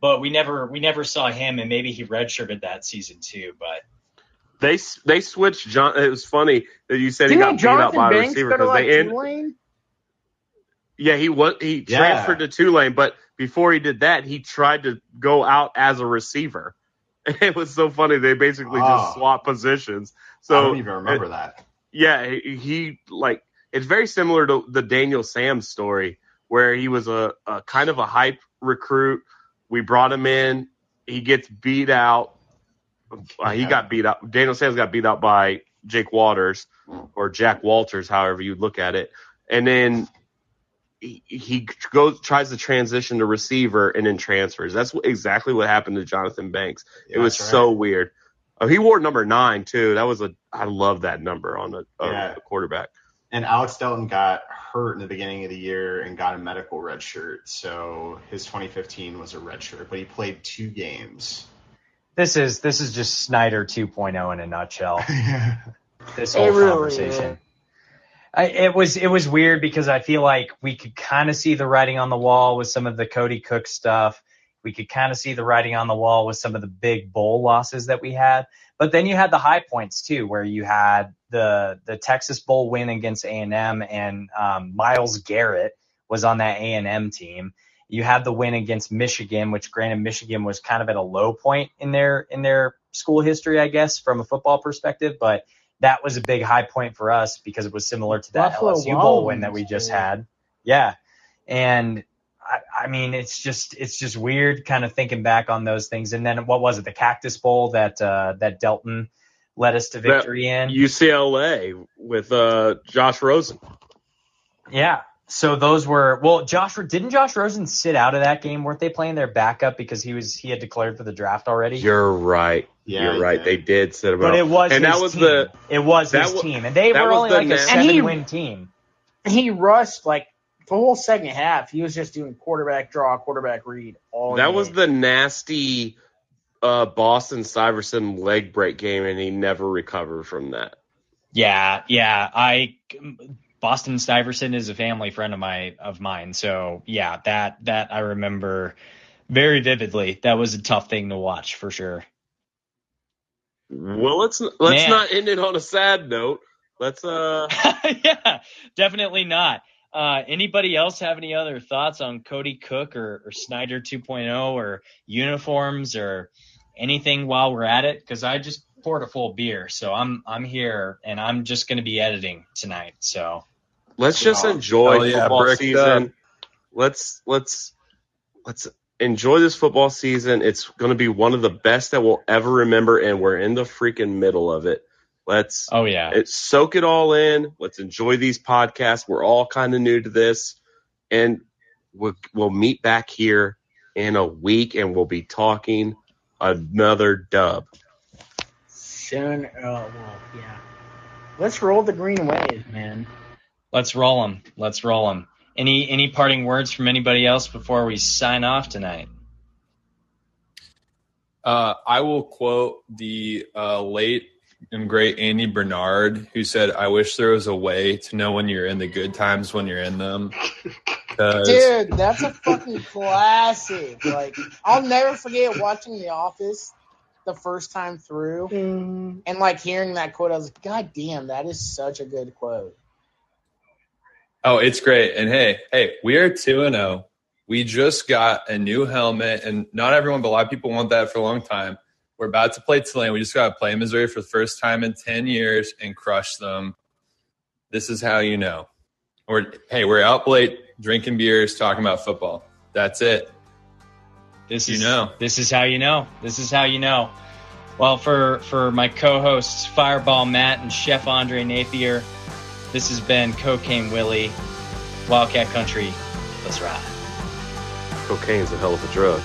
but we never we never saw him, and maybe he redshirted that season too, but. They they switched John. It was funny that you said Didn't he got beat up by a receiver because like they end. Yeah, he was he yeah. transferred to Tulane, but before he did that, he tried to go out as a receiver. It was so funny. They basically oh. just swapped positions. So I don't even remember it, that. Yeah, he, he like it's very similar to the Daniel Sam story, where he was a, a kind of a hype recruit. We brought him in. He gets beat out uh, he got beat up. Daniel Sams got beat up by Jake Waters or Jack Walters, however you look at it. And then he, he goes tries to transition to receiver and then transfers. That's exactly what happened to Jonathan Banks. Yeah, it was right. so weird. Oh, he wore number nine too. That was a I love that number on a, a, yeah. quarterback. And Alex Delton got hurt in the beginning of the year and got a medical red shirt. So his 2015 was a red shirt, but he played two games this is this is just Snyder 2.0 in a nutshell. this whole really conversation. I, it was it was weird because I feel like we could kind of see the writing on the wall with some of the Kody Cook stuff. We could kind of see the writing on the wall with some of the big bowl losses that we had. But then you had the high points too, where you had the the Texas Bowl win against A&M, and Myles um, Garrett was on that A&M team you had the win against Michigan, which granted Michigan was kind of at a low point in their in their school history, I guess, from a football perspective, but that was a big high point for us because it was similar to that Buffalo LSU bowl win that we just had. Yeah. And I, I, mean, it's just it's just weird kind of thinking back on those things. And then what was it, the Cactus Bowl that uh, that Delton led us to victory that in UCLA with uh, Josh Rosen. Yeah, so those were well, Josh didn't Josh Rosen sit out of that game? Weren't they playing their backup because he was he had declared for the draft already? You're right. Yeah, You're right. They did sit him but out. it was and that was team. the it was his w- team, and they were only like a seven he, win team. He rushed like the whole second half. He was just doing quarterback draw, quarterback read. All that was the nasty uh, Boston Stiverson leg break game, and he never recovered from that. Yeah, yeah. I Boston Stiverson is a family friend of my of mine. So yeah, that that I remember very vividly. That was a tough thing to watch for sure. Well, let's let's Man. not end it on a sad note. Let's uh yeah, definitely not. Uh, anybody else have any other thoughts on Kody Cook or, or Snyder 2.0 or uniforms or anything while we're at it? Because I just poured a full beer, so I'm I'm here and I'm just going to be editing tonight. So let's just enjoy Oh, yeah, football bricked season. up. Let's let's let's enjoy this football season. It's going to be one of the best that we'll ever remember, and we're in the freaking middle of it. Let's Oh yeah. it, soak it all in. Let's enjoy these podcasts. We're all kind of new to this, and we'll we'll meet back here in a week, and we'll be talking another dub. Soon. Oh well, yeah. Let's roll the green wave, man. Let's roll them. Let's roll them. Any any parting words from anybody else before we sign off tonight? Uh, I will quote the uh, late and great Andy Bernard, who said, "I wish there was a way to know when you're in the good times when you're in them." Dude, that's a fucking classic. Like, I'll never forget watching The Office the first time through and like hearing that quote. I was like, God damn, that is such a good quote. Oh, it's great. And hey, hey, we are 2 and 0. We just got a new helmet, and not everyone, but a lot of people want that for a long time. We're about to play Tulane. We just got to play Missouri for the first time in 10 years and crush them. This is how you know. Or, hey, we're out late drinking beers, talking about football. That's it. This You is know. This is how you know. This is how you know. Well, for for my co-hosts Fireball Matt and Chef Andre Napier, this has been Cocaine Willie, Wildcat Country. Let's ride. Cocaine's a hell of a drug.